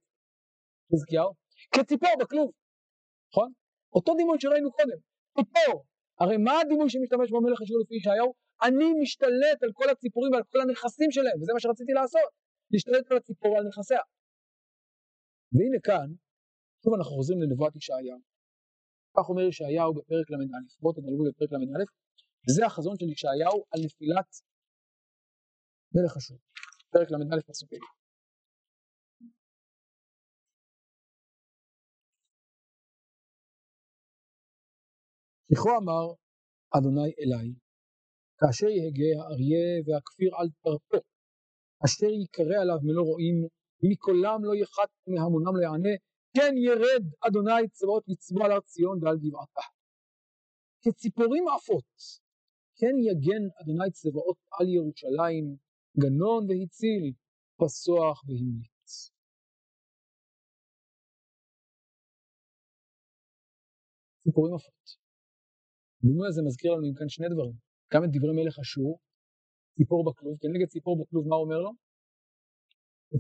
חזקיהו? כציפור בכלוב, נכון? אותו דימוי שראינו קודם, ציפור. הרי מה הדימוי שמשתמש בו מלך אשור לפי ישעיהו? אני משתלט על כל הציפורים ועל כל הנכסים שלהם, וזה מה שרציתי לעשות, להשתלט על הציפור ועל נכסיה. והנה כאן, שוב אנחנו חוזרים לנבואת ישעיהו. כך אומר ישעיהו בפרק ל"א, בואו תדלגו בפרק ל"א, וזה החזון של ישעיהו על נפילת מלך אשור. פרק ל"א פסוק ה'. זכרו אמר אדוני אלי, כאשר יהגה האריה והכפיר על תרפו, אשר יקרא עליו מלא רועים, מקולם לא יחת מהמונם לא יענה, כן ירד אדוני צבאות לצבוע על הר ציון ועל גבעתה. כציפורים עפות, כן יגן אדוני צבאות על ירושלים, גנון והציל, פסוח והמליץ. ציפורים עפות. הדימוי הזה מזכיר לנו כאן שני דברים, גם את דברי מלך אשור, ציפור בכלוב, כנגד ציפור בכלוב מה אומר לו?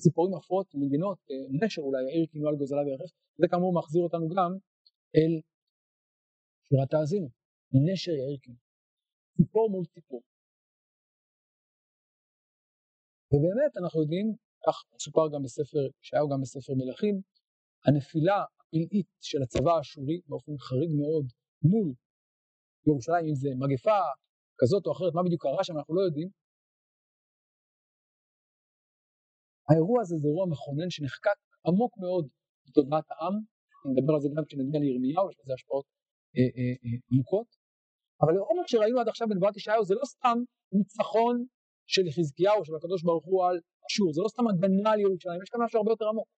ציפורים עפות, מנגינות, אה, נשר אולי, העיר כינו על גוזלה ויחף, זה כאמור מחזיר אותנו גם אל שירת האזינו, נשר יאיר כינו. ציפור מול ציפור. ובאמת אנחנו יודעים, כך מסופר גם בספר, שהיה גם בספר מלכים, הנפילה הפלאית של הצבא האשורי באופן חריג מאוד מול ירושלים, אם זה מגפה כזאת או אחרת, מה בדיוק קרה שם, אנחנו לא יודעים. האירוע הזה זה אירוע מכונן שנחקק עמוק מאוד בתודעת העם, אני מדבר על זה גם כשנגיע לירמיהו, יש לזה השפעות אה, אה, אה, עמוקות, אבל העומק שראינו עד עכשיו בנבואת ישעיהו זה לא סתם ניצחון של חזקיהו, של הקדוש ברוך הוא על אשור, זה לא סתם הגנה על ירושלים, יש כאן משהו הרבה יותר עמוק.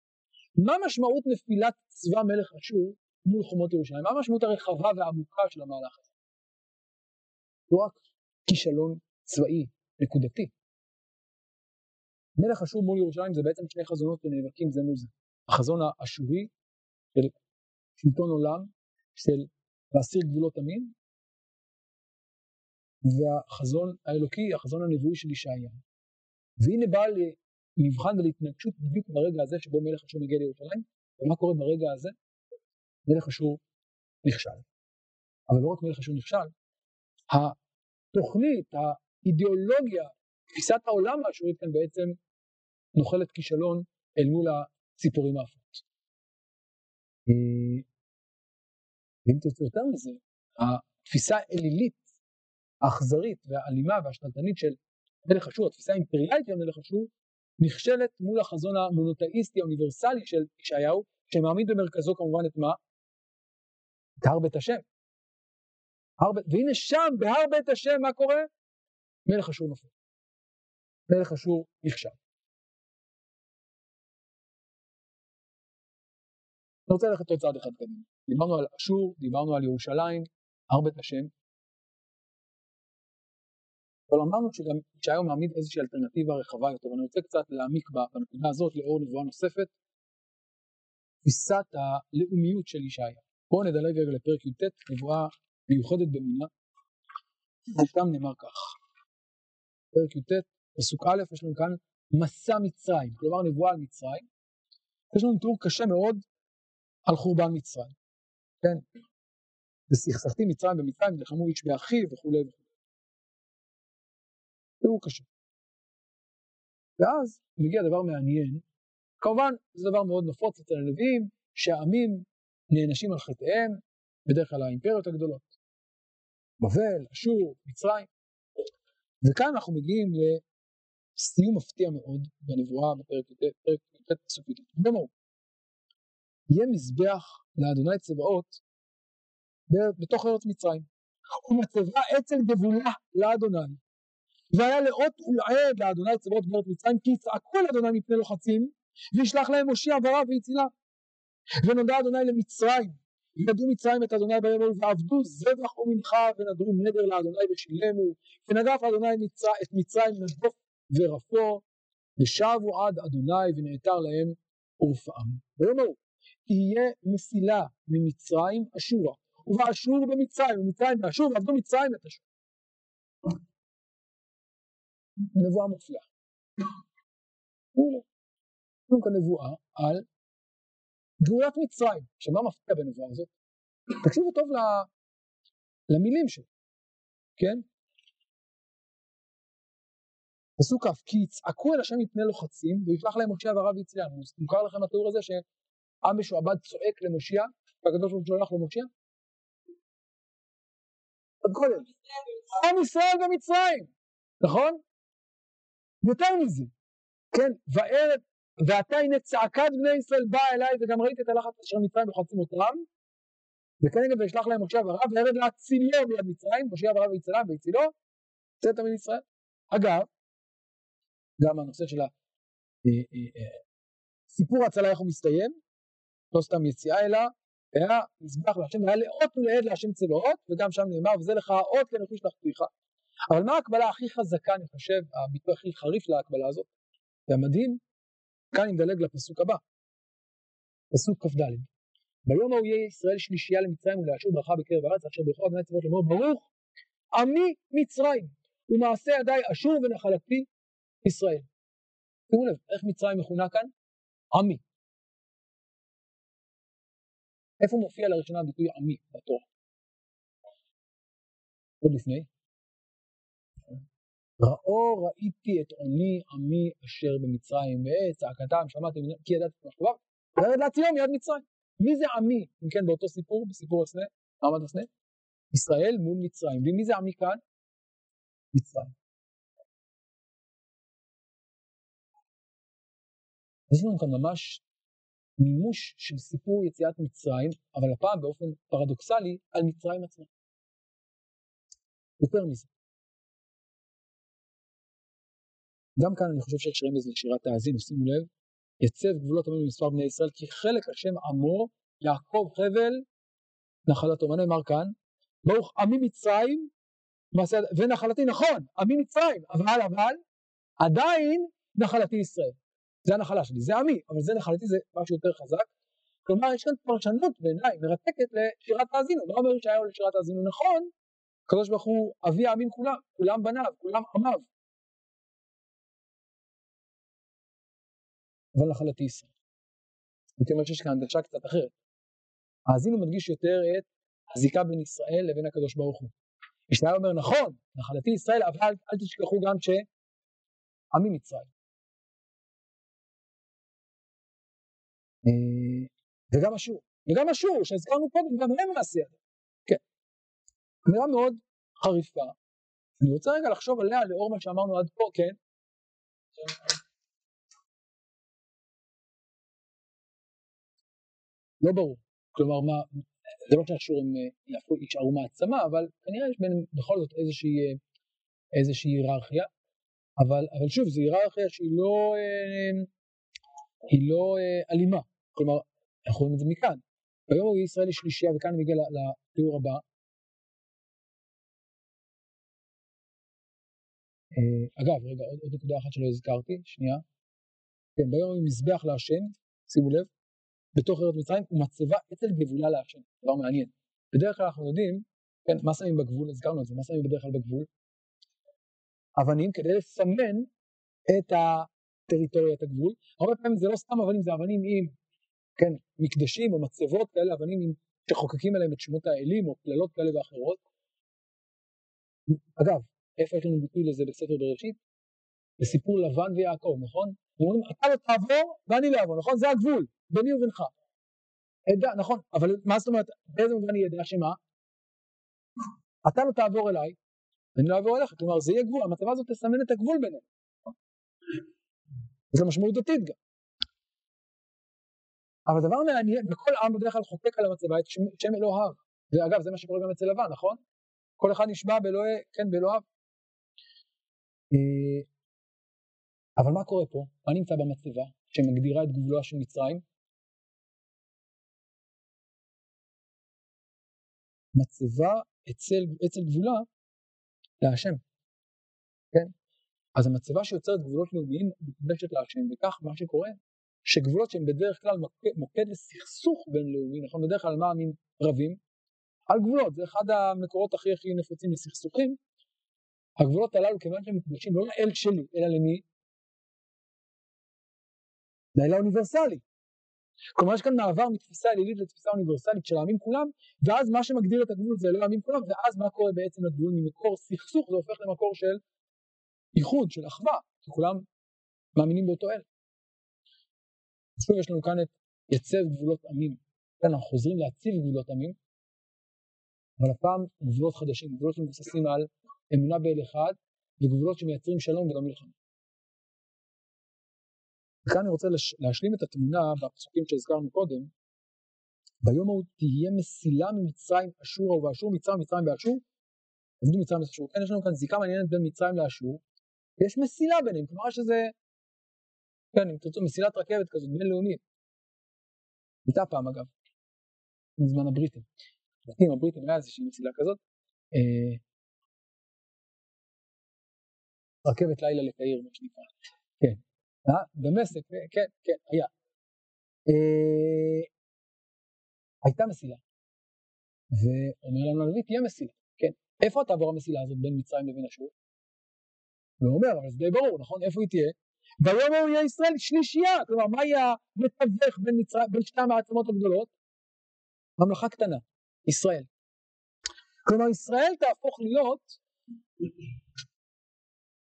מה משמעות נפילת צבא מלך אשור מול חומות ירושלים? מה המשמעות הרחבה והעמוקה של המהלך הזה? לא רק כישלון צבאי נקודתי. מלך אשור מול ירושלים זה בעצם שני חזונות שנאבקים זה מול זה. החזון האשורי של שלטון עולם, של להסיר גבולות עמים, והחזון האלוקי, החזון הנבואי של ישעיה. והנה בא למבחן ולהתנגשות בדיוק ברגע הזה שבו מלך אשור מגיע לירושלים, ומה קורה ברגע הזה? מלך אשור נכשל. אבל לא רק מלך אשור נכשל, התוכנית, האידיאולוגיה, תפיסת העולם האשורית כאן בעצם נוחלת כישלון אל מול הציפורים האפות. אה, ואם תרצו יותר מזה, התפיסה האלילית, האכזרית והאלימה והשתלטנית של מלך אשור, התפיסה האימפריאלית של מלך אשור, נכשלת מול החזון המונותאיסטי האוניברסלי של ישעיהו, שמעמיד במרכזו כמובן את מה? את הר בית השם. הר. והנה שם, בהר בית השם, מה קורה? מלך אשור נופל. מלך אשור נכשל. אני רוצה ללכת עוד צעד אחד קדימה. דיברנו על אשור, דיברנו על ירושלים, הר בית השם. אבל אמרנו שגם ישעיהו מעמיד איזושהי אלטרנטיבה רחבה יותר, ואני רוצה קצת להעמיק בנקודה הזאת לאור נבואה נוספת, תפיסת הלאומיות של ישעיה. בואו נדלג רגע לפרק י"ט, נבואה מיוחדת במינה, ושם נאמר כך. פרק י"ט, פסוק א', יש לנו כאן מסע מצרים, כלומר נבואה על מצרים. יש לנו תיאור קשה מאוד על חורבן מצרים, כן? וסכסכתי מצרים במצרים, נלחמו איש באחיו וכולי וכולי. תראו קשה. ואז מגיע דבר מעניין, כמובן זה דבר מאוד נפוץ אצל הנביאים, שהעמים נענשים על חטאיהם, בדרך כלל האימפריות הגדולות, בבל, אשור, מצרים, וכאן אנחנו מגיעים לסיום מפתיע מאוד בנבואה בפרק י"ט פסוק י"ט. במה יהיה מזבח לאדוני צבאות בתוך ארץ מצרים, ומצבה אצל גבולה לאדוני, והיה לאות ולעד לאדוני צבאות בארץ מצרים, כי יצעקו אל אדוני מפני לוחצים, וישלח להם מושיע ורב ויצילה. ונודע אדוני למצרים, וידעו מצרים את אדוני ביום ועבדו זבח ומנחה, ונדרו נדר לאדוני ושילמו, ונגף אדוני את מצרים נדוף ורפו, ושבו עד אדוני ונעתר להם. ביום ההוא תהיה מסילה ממצרים אשורה, ובאשור במצרים, ומצרים באשור, ועבדו מצרים את אשור. נבואה מופלאה. נבואה על גאולת מצרים. עכשיו מה מפתיע בנבואה הזאת? תקשיבו טוב למילים שלו, כן? פסוק כ' כי יצעקו אל השם מפני לוחצים וישלח להם מושיע ורב יצליח. מוכר לכם התיאור הזה שעם משועבד צועק למושיע והקדוש ברוך הוא שולח לו מושיע? עוד קודם. עם ישראל במצרים, נכון? יותר מזה, כן, וערב, ועתה הנה צעקת בני ישראל באה אליי וגם ראיתי את הלחץ אשר מצרים לוחצים אותם וכנגד וישלח להם משה ורב וירד להצילו מיד מצרים, משה ורב ויצלה ויצילו, צאת מן ישראל. אגב, גם הנושא של הסיפור ההצלה איך הוא מסתיים, לא סתם יציאה אלא היה מזבח להשם והיה לאות ולעד להשם צבאות וגם שם נאמר וזה לך האות לנחיש לחתיך אבל מה ההקבלה הכי חזקה, אני חושב, הביטוי הכי חריף להקבלה הזאת? והמדהים, כאן אני מדלג לפסוק הבא, פסוק כ"ד. ביום ההוא יהיה ישראל שלישייה למצרים ולאשור ברכה בקרב הארץ, אשר ברכו אדוני צבאות לאמור, ברוך עמי מצרים, ומעשה ידיי אשור ונחלתי ישראל. תראו לב, איך מצרים מכונה כאן? עמי. איפה מופיע לראשונה הביטוי עמי בתורה? עוד לפני? ראו ראיתי את עוני עמי אשר במצרים ואת צעקתם שמעתם כי ידעתי מה שכבר וירד להצילו מיד מצרים. מי זה עמי אם כן באותו סיפור בסיפור הסנה מעמד הסנה? ישראל מול מצרים ומי זה עמי כאן? מצרים. יש לנו כאן ממש מימוש של סיפור יציאת מצרים אבל הפעם באופן פרדוקסלי על מצרים עצמה. יותר מזה גם כאן אני חושב שיש רמז לשירת האזינו, שימו לב, יצב גבולות עמים במספר בני ישראל, כי חלק השם עמו, יעקב חבל, נחלתו. מה נאמר כאן? ברוך עמי מצרים, ונחלתי, נכון, עמי מצרים, אבל, אבל, עדיין נחלתי ישראל. זה הנחלה שלי, זה עמי, אבל זה נחלתי, זה משהו יותר חזק. כלומר, יש כאן פרשנות בעיניי מרתקת לשירת האזינו, לא אומר ישעיהו לשירת האזינו נכון, הוא אבי העמים כולם, כולם בניו, כולם עמיו. אבל נחלתי ישראל. הייתי אומר שיש כאן הנגשה קצת אחרת. האזינו מדגיש יותר את הזיקה בין ישראל לבין הקדוש ברוך הוא. ישניה אומר נכון, נחלתי ישראל, אבל אל תשכחו גם שעמי מצרים. אה, וגם אשור, וגם אשור שהזכרנו קודם, גם הם מעשייה. כן. אמירה מאוד חריפה. אני רוצה רגע לחשוב עליה לאור מה שאמרנו עד פה, כן? לא ברור. כלומר, מה, זה לא שהאשורים אה, יישארו מעצמה, אבל כנראה יש ביניהם בכל זאת איזושהי, אה, איזושהי היררכיה. אבל, אבל שוב, זו היררכיה שהיא לא, אה, היא לא אלימה. כלומר, אנחנו רואים את זה מכאן. הוא ישראל יש שלישייה, וכאן אני מגיע לתיאור הבא. אגב, רגע, עוד, נקודה אחת שלא הזכרתי, שנייה. כן, ביום הוא מזבח להשם, שימו לב, בתוך ארץ מצרים ומצבה אצל גבולה להשם, דבר מעניין. בדרך כלל אנחנו יודעים, כן, מה שמים בגבול, הזכרנו את זה, מה שמים בדרך כלל בגבול? אבנים כדי לסמן את הטריטוריית הגבול. הרבה פעמים זה לא סתם אבנים, זה אבנים עם כן, מקדשים או מצבות כאלה, אבנים שחוקקים עליהם את שמות האלים או קללות כאלה ואחרות. אגב, איפה יש לנו ביטוי לזה בספר בראשית? בסיפור לבן ויעקב, נכון? אומרים, אתה לא תעבור ואני לא אעבור, נכון? זה הגבול, ביני ובינך. אדע, נכון, אבל מה זאת אומרת, באיזה מובן אני אדע שמה? אתה לא תעבור אליי, ואני לא אעבור אליך, כלומר זה יהיה גבול, המצבה הזאת תסמן את הגבול בינינו. זו משמעות דתית גם. אבל דבר מעניין, וכל עם בדרך כלל חוקק על המצבה את שם אלוהיו. ואגב, זה מה שקורה גם אצל לבן, נכון? כל אחד נשבע באלוהי, כן, באלוהיו. אה, אבל מה קורה פה? מה נמצא במצבה שמגדירה את גבולה של מצרים? מצבה אצל, אצל גבולה להשם, כן? אז המצבה שיוצרת גבולות לאומיים מוקדשת להשם, וכך מה שקורה, שגבולות שהם בדרך כלל מוקד, מוקד לסכסוך בינלאומי, נכון? בדרך כלל מה עמים רבים? על גבולות, זה אחד המקורות הכי הכי נפוצים לסכסוכים. הגבולות הללו, כיוון שהם מוקדשים לא לאל שלי, אלא למי? לאל האוניברסלי. כלומר יש כאן מעבר מתפיסה אלילית לתפיסה אוניברסלית של העמים כולם, ואז מה שמגדיר את הגבול זה לא העמים כולם, ואז מה קורה בעצם לגבול ממקור סכסוך, זה הופך למקור של איחוד, של אחווה, כי כולם מאמינים באותו אל. שוב יש לנו כאן את יצב גבולות עמים, כאן אנחנו חוזרים להציב גבולות עמים, אבל הפעם גבולות חדשים, גבולות שמבוססים על אמונה באל אחד, וגבולות שמייצרים שלום ולא מלחמה. וכאן אני רוצה להשלים את התמונה בפסוקים שהזכרנו קודם. ביום ההוא תהיה מסילה ממצרים אשורה ובאשור מצרים מצרים באשור. עבדו מצרים ואשור. כן, יש לנו כאן זיקה מעניינת בין מצרים לאשור. ויש מסילה ביניהם, כלומר שזה, כן, אם תרצו, מסילת רכבת כזאת בינלאומית. הייתה פעם אגב, מזמן הבריטים. עם הבריטים היה איזושהי מסילה כזאת. אה, רכבת לילה לקהיר, מה שנקרא. כן. אה? דמשק, כן, כן, היה. אה, הייתה מסילה. ואומר לנו הנביא, תהיה מסילה, כן. איפה תעבור המסילה הזאת בין מצרים לבין אשור? הוא אומר, אבל זה די ברור, נכון? איפה היא תהיה? ביום ההוא יהיה ישראל שלישייה, כלומר, מה יהיה המתווך בין, מצרים, בין שתי המעצמות הגדולות? ממלכה קטנה, ישראל. כלומר, ישראל תהפוך להיות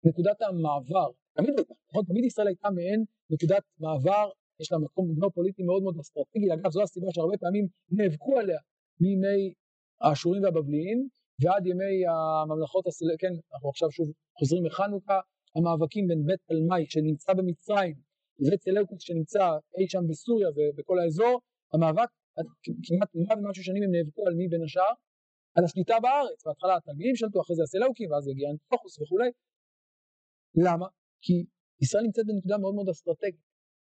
נקודת המעבר תמיד הייתה, נכון? תמיד ישראל הייתה מעין נקודת מעבר, יש לה מקום גיאופוליטי מאוד מאוד אסטרטגי, אגב זו הסיבה שהרבה פעמים נאבקו עליה מימי האשורים והבבליים ועד ימי הממלכות, הסל... כן, אנחנו עכשיו שוב חוזרים מחנוכה, המאבקים בין בית תלמי שנמצא במצרים ובית סלקוס שנמצא אי שם בסוריה ובכל האזור, המאבק כמעט מאה ומשהו שנים הם נאבקו על מי בין השאר? על השליטה בארץ, בהתחלה התלמידים שלטו, אחרי זה הסלאוקים ואז הגיע אנטוכוס וכולי. למה? כי ישראל נמצאת בנקודה מאוד מאוד אסטרטגית,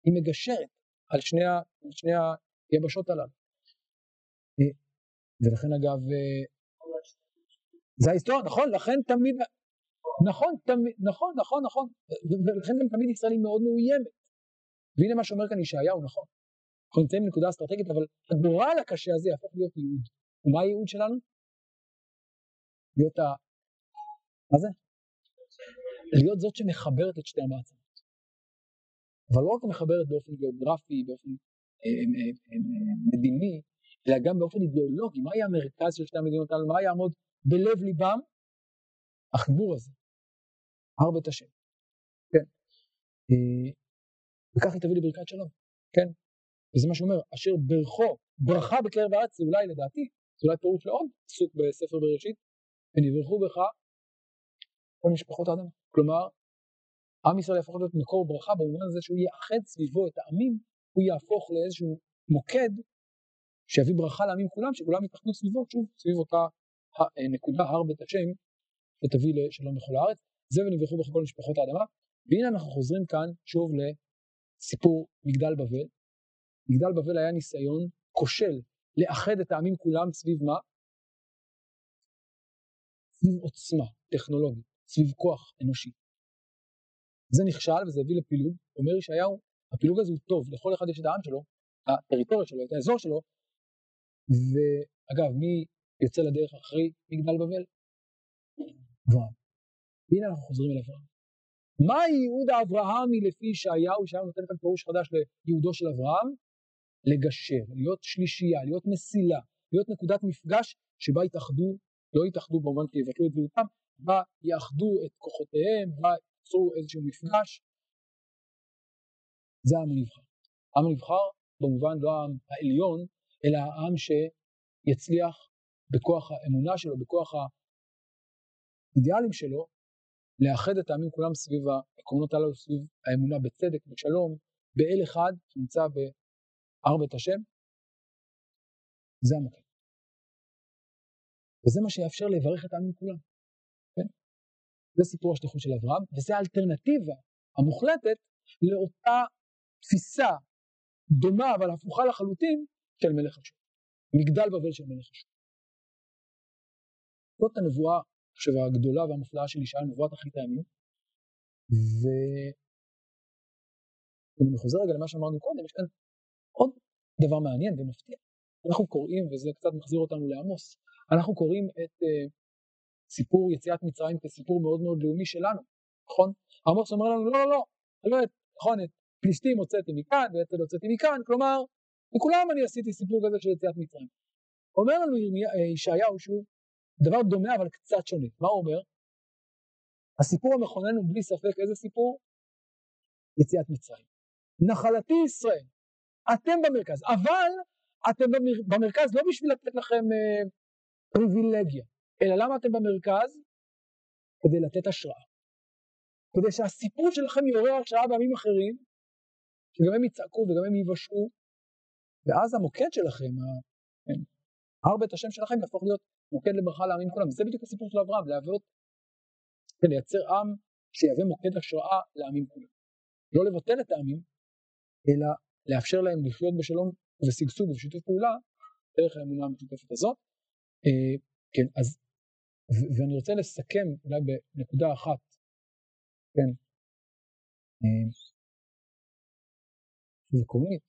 היא מגשרת על שני, ה, שני היבשות הללו. אה, ולכן אגב, אה, זה ההיסטוריה, נכון, לכן תמיד, נכון, תמיד, נכון, נכון, נכון, ולכן גם תמיד ישראל היא מאוד מאוימת. והנה מה שאומר כאן ישעיהו, נכון. אנחנו נמצאים בנקודה אסטרטגית, אבל הגורל הקשה הזה יהפוך להיות ייעוד. ומה הייעוד שלנו? להיות ה... מה זה? להיות זאת שמחברת את שתי המעצמות. אבל לא רק מחברת באופן גיאוגרפי, באופן אה, אה, אה, מדיני, אלא גם באופן אידיאולוגי. מה יהיה המרכז של שתי המדינות האלה? מה יעמוד בלב ליבם? החיבור הזה. הר בית השם. כן. וכך היא תביא לברכת שלום. כן. וזה מה שאומר, אשר ברכו, ברכה בקרב הארץ, זה אולי לדעתי, זה אולי פירוש לעוד פסוק בספר בראשית, ונברכו בך כל משפחות האדם. כלומר, עם ישראל יהפוך להיות מקור ברכה במובן הזה שהוא יאחד סביבו את העמים, הוא יהפוך לאיזשהו מוקד שיביא ברכה לעמים כולם, שכולם יתאחדו סביבו, שוב, סביב אותה נקודה הר בית השם, שתביא לשלום בכל הארץ. זה ונברכו בכל משפחות האדמה. והנה אנחנו חוזרים כאן שוב לסיפור מגדל בבל. מגדל בבל היה ניסיון כושל לאחד את העמים כולם סביב מה? סביב עוצמה טכנולוגית. סביב כוח אנושי. זה נכשל וזה הביא לפילוג, אומר ישעיהו, הפילוג הזה הוא טוב, לכל אחד יש את העם שלו, הטריטוריה שלו, את האזור שלו, ואגב, מי יוצא לדרך אחרי מגדל בבל? אברהם. והנה אנחנו חוזרים אל אברהם. מה ייעוד האברהמי לפי ישעיהו, ישעיהו נותן כאן פירוש חדש לייעודו של אברהם? לגשר, להיות שלישייה, להיות מסילה, להיות נקודת מפגש שבה יתאחדו, לא יתאחדו במובן כי יבטלו את זהותם, בה יאחדו את כוחותיהם, בה ייצרו איזשהו מפגש. זה העם הנבחר. העם הנבחר במובן לא העם העליון, אלא העם שיצליח בכוח האמונה שלו, בכוח האידיאלים שלו, לאחד את העמים כולם סביב העקרונות הללו, סביב האמונה בצדק, בשלום, באל אחד שנמצא בהר בית השם, זה המוקד. וזה מה שיאפשר לברך את העמים כולם. זה סיפור השליחות של אברהם, וזה האלטרנטיבה המוחלטת לאותה תפיסה דומה אבל הפוכה לחלוטין של מלך השם. מגדל בבל של מלך השם. זאת הנבואה, אני חושב, הגדולה והמופלאה של ישעיה, נבואת אחרית הימים. ואם אני חוזר רגע למה שאמרנו קודם, יש כאן עוד דבר מעניין ומפתיע. אנחנו קוראים, וזה קצת מחזיר אותנו לעמוס, אנחנו קוראים את uh, סיפור יציאת מצרים כסיפור מאוד מאוד לאומי שלנו, נכון? עמוס אומר לנו, לא, לא, לא, לא, נכון, את פליסטים הוצאתי מכאן, ואצל הוצאתי מכאן, כלומר, לכולם אני עשיתי סיפור כזה של יציאת מצרים. אומר לנו אה, ישעיהו שהוא דבר דומה אבל קצת שונה. מה הוא אומר? הסיפור המכונן הוא בלי ספק איזה סיפור? יציאת מצרים. נחלתי ישראל, אתם במרכז, אבל אתם במרכז לא בשביל לתת לכם אה, פריבילגיה, אלא למה אתם במרכז? כדי לתת השראה. כדי שהסיפור שלכם יעורר השראה בעמים אחרים, שגם הם יצעקו וגם הם יבשעו, ואז המוקד שלכם, כן, הר בית השם שלכם יהפוך להיות מוקד לברכה לעמים כולם. וזה בדיוק הסיפור של אברהם, להוות, כן, לייצר עם שיהווה מוקד השראה לעמים כולם. לא לבטל את העמים, אלא לאפשר להם לחיות בשלום ובשגשוג ובשיתוף פעולה דרך האמונה המשותפת הזאת. אה, כן, אז, ואני רוצה לסכם אולי בנקודה אחת, כן, אה, עקרונית,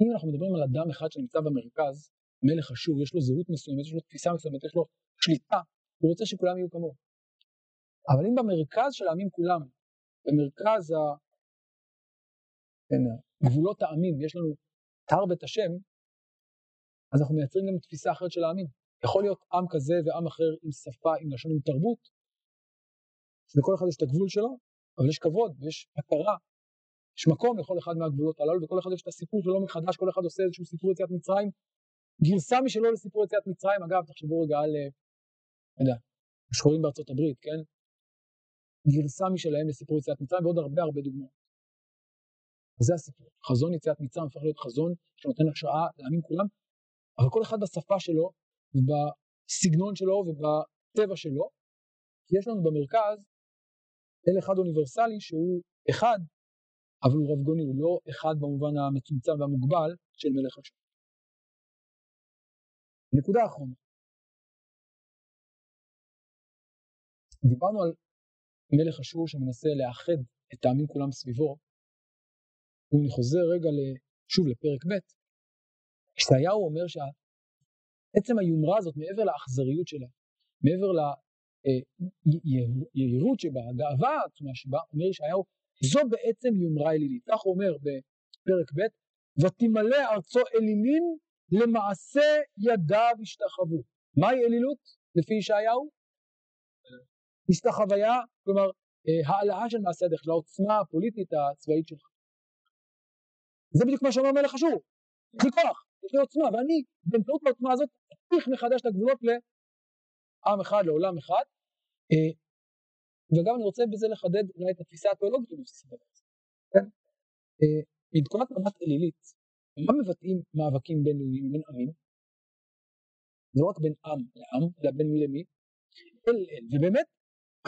אם אנחנו מדברים על אדם אחד שנמצא במרכז, מלך אשור, יש לו זהות מסוימת, יש לו תפיסה מסוימת, יש לו שליטה, הוא רוצה שכולם יהיו כמוהו. אבל אם במרכז של העמים כולם, במרכז ה... כן, גבולות העמים, יש לנו את הר בית השם, אז אנחנו מייצרים גם תפיסה אחרת של העמים. יכול להיות עם כזה ועם אחר עם שפה, עם לשון, עם תרבות, שלכל אחד יש את הגבול שלו, אבל יש כבוד ויש הכרה יש מקום לכל אחד מהגבולות הללו, וכל אחד יש את הסיפור שלו מחדש, כל אחד עושה איזשהו סיפור יציאת מצרים, גרסה משלו לסיפור יציאת מצרים, אגב, תחשבו רגע על, אה, אני יודע, השחורים בארצות הברית, כן? גרסה משלהם לסיפור יציאת מצרים, ועוד הרבה הרבה דוגמאות. זה הסיפור. חזון יציאת מצרים הופך להיות חזון שנותן השראה לעמים כולם, אבל כל אחד בשפה שלו, ובסגנון שלו ובטבע שלו, כי יש לנו במרכז אל אחד אוניברסלי שהוא אחד אבל הוא רבגוני, הוא לא אחד במובן המצומצם והמוגבל של מלך השם. נקודה אחרונה. דיברנו על מלך אשור שמנסה לאחד את העמים כולם סביבו, ואני חוזר רגע שוב לפרק ב', ישעיהו אומר שעצם היומרה הזאת, מעבר לאכזריות שלה, מעבר ליהירות אה, שבה, הגאווה העצומה שבה, אומר ישעיהו, זו בעצם יומרה אלילית. כך הוא אומר בפרק ב', ותמלא ארצו אלילים למעשה ידיו השתחוו. מהי אלילות לפי ישעיהו? השתחוויה, כלומר אה, העלאה של מעשה הדרך, של העוצמה הפוליטית הצבאית שלך. זה בדיוק מה שאומר מלך אשור, יש כוח, יש לי עוצמה, ואני באמצעות העוצמה הזאת אפיך מחדש את הגבולות לעם אחד, לעולם אחד, אה, וגם אני רוצה בזה לחדד אולי את התפיסה התיאולוגית בבסיס הדבר הזה, כן? אה, מנקודת מבט אלילית, מה מבטאים מאבקים בינלאומיים בין עמים? לא רק בין עם לעם, אלא בין מי למי? אל אל, ובאמת,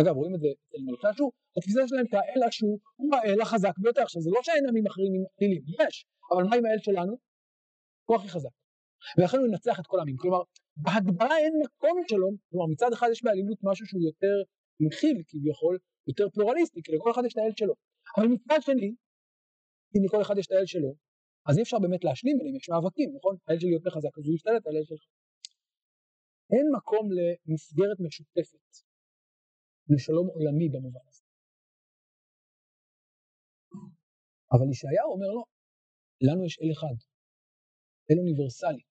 אגב רואים את זה אצל מלכי אשור, התפיסה שלהם שהאל אשור הוא האל החזק ביותר, עכשיו זה לא שאין עמים אחרים עם אלילים, יש, אבל מה עם האל שלנו? הוא הכי חזק. ולכן הוא ינצח את כל העמים, כלומר בהגדרה אין מקום לשלום, כלומר מצד אחד יש באלילות משהו שהוא יותר מכיל כביכול, יותר פלורליסטי, כי לכל אחד יש את האל שלו. אבל מצד שני, אם לכל אחד יש את האל שלו, אז אי אפשר באמת להשלים ביניהם, יש מאבקים, נכון? האל שלי יותר חזק, אז הוא ישתלט על האל שלך. אין מקום למסגרת משותפת, לשלום עולמי במובן הזה. אבל ישעיהו אומר לא, לנו יש אל אחד, אל אוניברסלי.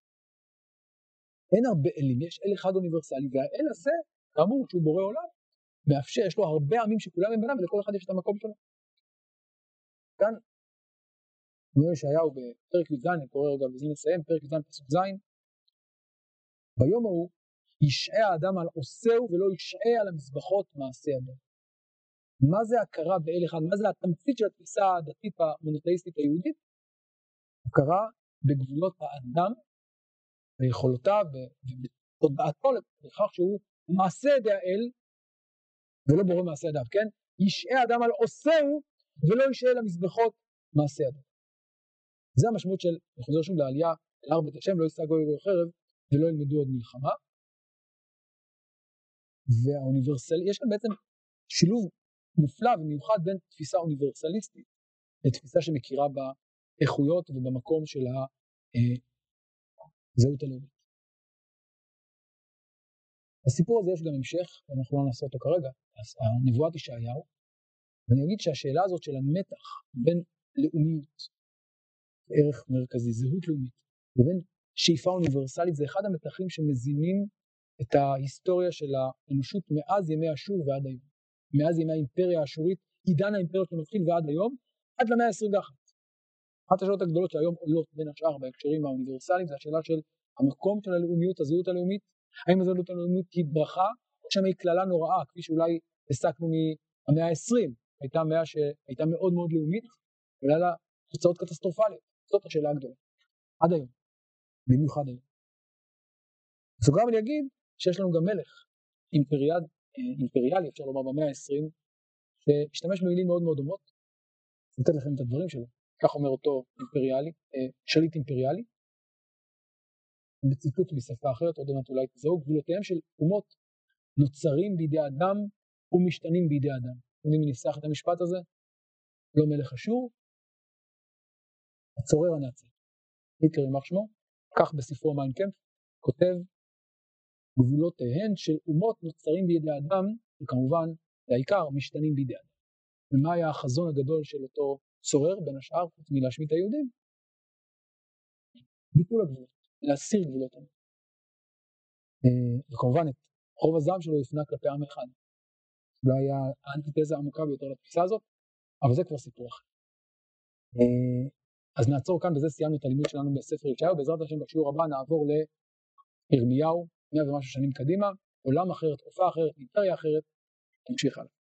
אין הרבה אלים, יש אל אחד אוניברסלי, והאל הזה, כאמור, שהוא בורא עולם, מאפשר, יש לו הרבה עמים שכולם הם בניו, ולכל אחד יש את המקום שלו. כאן, אומר ישעיהו בפרק י"ז, אני קורא רגע וזה נסיים, פרק י"ז פסוק ז', ביום ההוא ישעה האדם על עושהו ולא ישעה על המזבחות מעשי אדם. מה זה הכרה באל אחד? מה זה התמצית של התפיסה הדתית המונותאיסטית היהודית? הכרה בגבולות האדם, ביכולותיו ובתודעתו לכך שהוא מעשה ידי האל ולא בורא מעשה ידיו, כן? ישעה אדם על עושהו ולא ישעה למזבחות מעשה ידיו. זה המשמעות של, אני חוזר שוב לעלייה אל הר בית השם, לא יישא גוי וגוי חרב ולא ילמדו עוד מלחמה. והאוניברסל, יש כאן בעצם שילוב מופלא ומיוחד בין תפיסה אוניברסליסטית לתפיסה שמכירה באיכויות ובמקום של הזהות אה, הלאומית. לסיפור הזה יש גם המשך, ואנחנו לא נעשה אותו כרגע, הנבואת ישעיהו, ואני אגיד שהשאלה הזאת של המתח בין לאומיות, ערך מרכזי, זהות לאומית, לבין שאיפה אוניברסלית, זה אחד המתחים שמזינים את ההיסטוריה של האנושות מאז ימי אשור ועד היום. מאז ימי האימפריה האשורית, עידן האימפריות שמתחיל ועד היום, עד למאה ה-21. אחת השאלות הגדולות שהיום עולות בין השאר בהקשרים האוניברסליים זה השאלה של המקום של הלאומיות, הזהות הלאומית, האם הזהות הלאומית היא ברכה או שם היא קללה נוראה, כפי שאולי הסקנו מהמאה ה-20, הייתה מאה שהייתה מאוד מאוד לאומית, והיה לה תוצאות קטסטרופליות, זאת השאלה הגדולה, עד היום, במיוחד היום. בסוגריים אני אגיד שיש לנו גם מלך אימפריאד, אימפריאלי, אפשר לומר במאה ה-20, שהשתמש במילים מאוד מאוד דומות. אני אתן לכם את הדברים שלו, כך אומר אותו אימפריאלי, אה, שליט אימפריאלי, בציטוט משפה אחרת, עוד מעט אולי תזהו, גבולותיהם של אומות נוצרים בידי אדם ומשתנים בידי אדם. אתם יודעים את המשפט הזה? לא מלך אשור, הצורר הנאצי. היטלר יימח שמו, כך בספרו מיינקמפ, כותב גבולותיהן של אומות נוצרים בידי אדם, וכמובן, בעיקר, משתנים בידי אדם. ומה היה החזון הגדול של אותו צורר, בין השאר, חוץ מלהשמיט את היהודים? ביטול הגבולות. להסיר גבולות. אה, וכמובן את רוב הזעם שלו הפנה כלפי עם אחד. אולי האנטיתזה העמוקה ביותר לתפיסה הזאת, אבל זה כבר סיפור אחר. אה, אז נעצור כאן, בזה סיימנו את הלימוד שלנו בספר ישעיהו, בעזרת השם בשיעור הבא נעבור לירמיהו, מאה ומשהו שנים קדימה, עולם אחר, תקופה אחרת, אימפריה אחרת, תמשיך הלאה.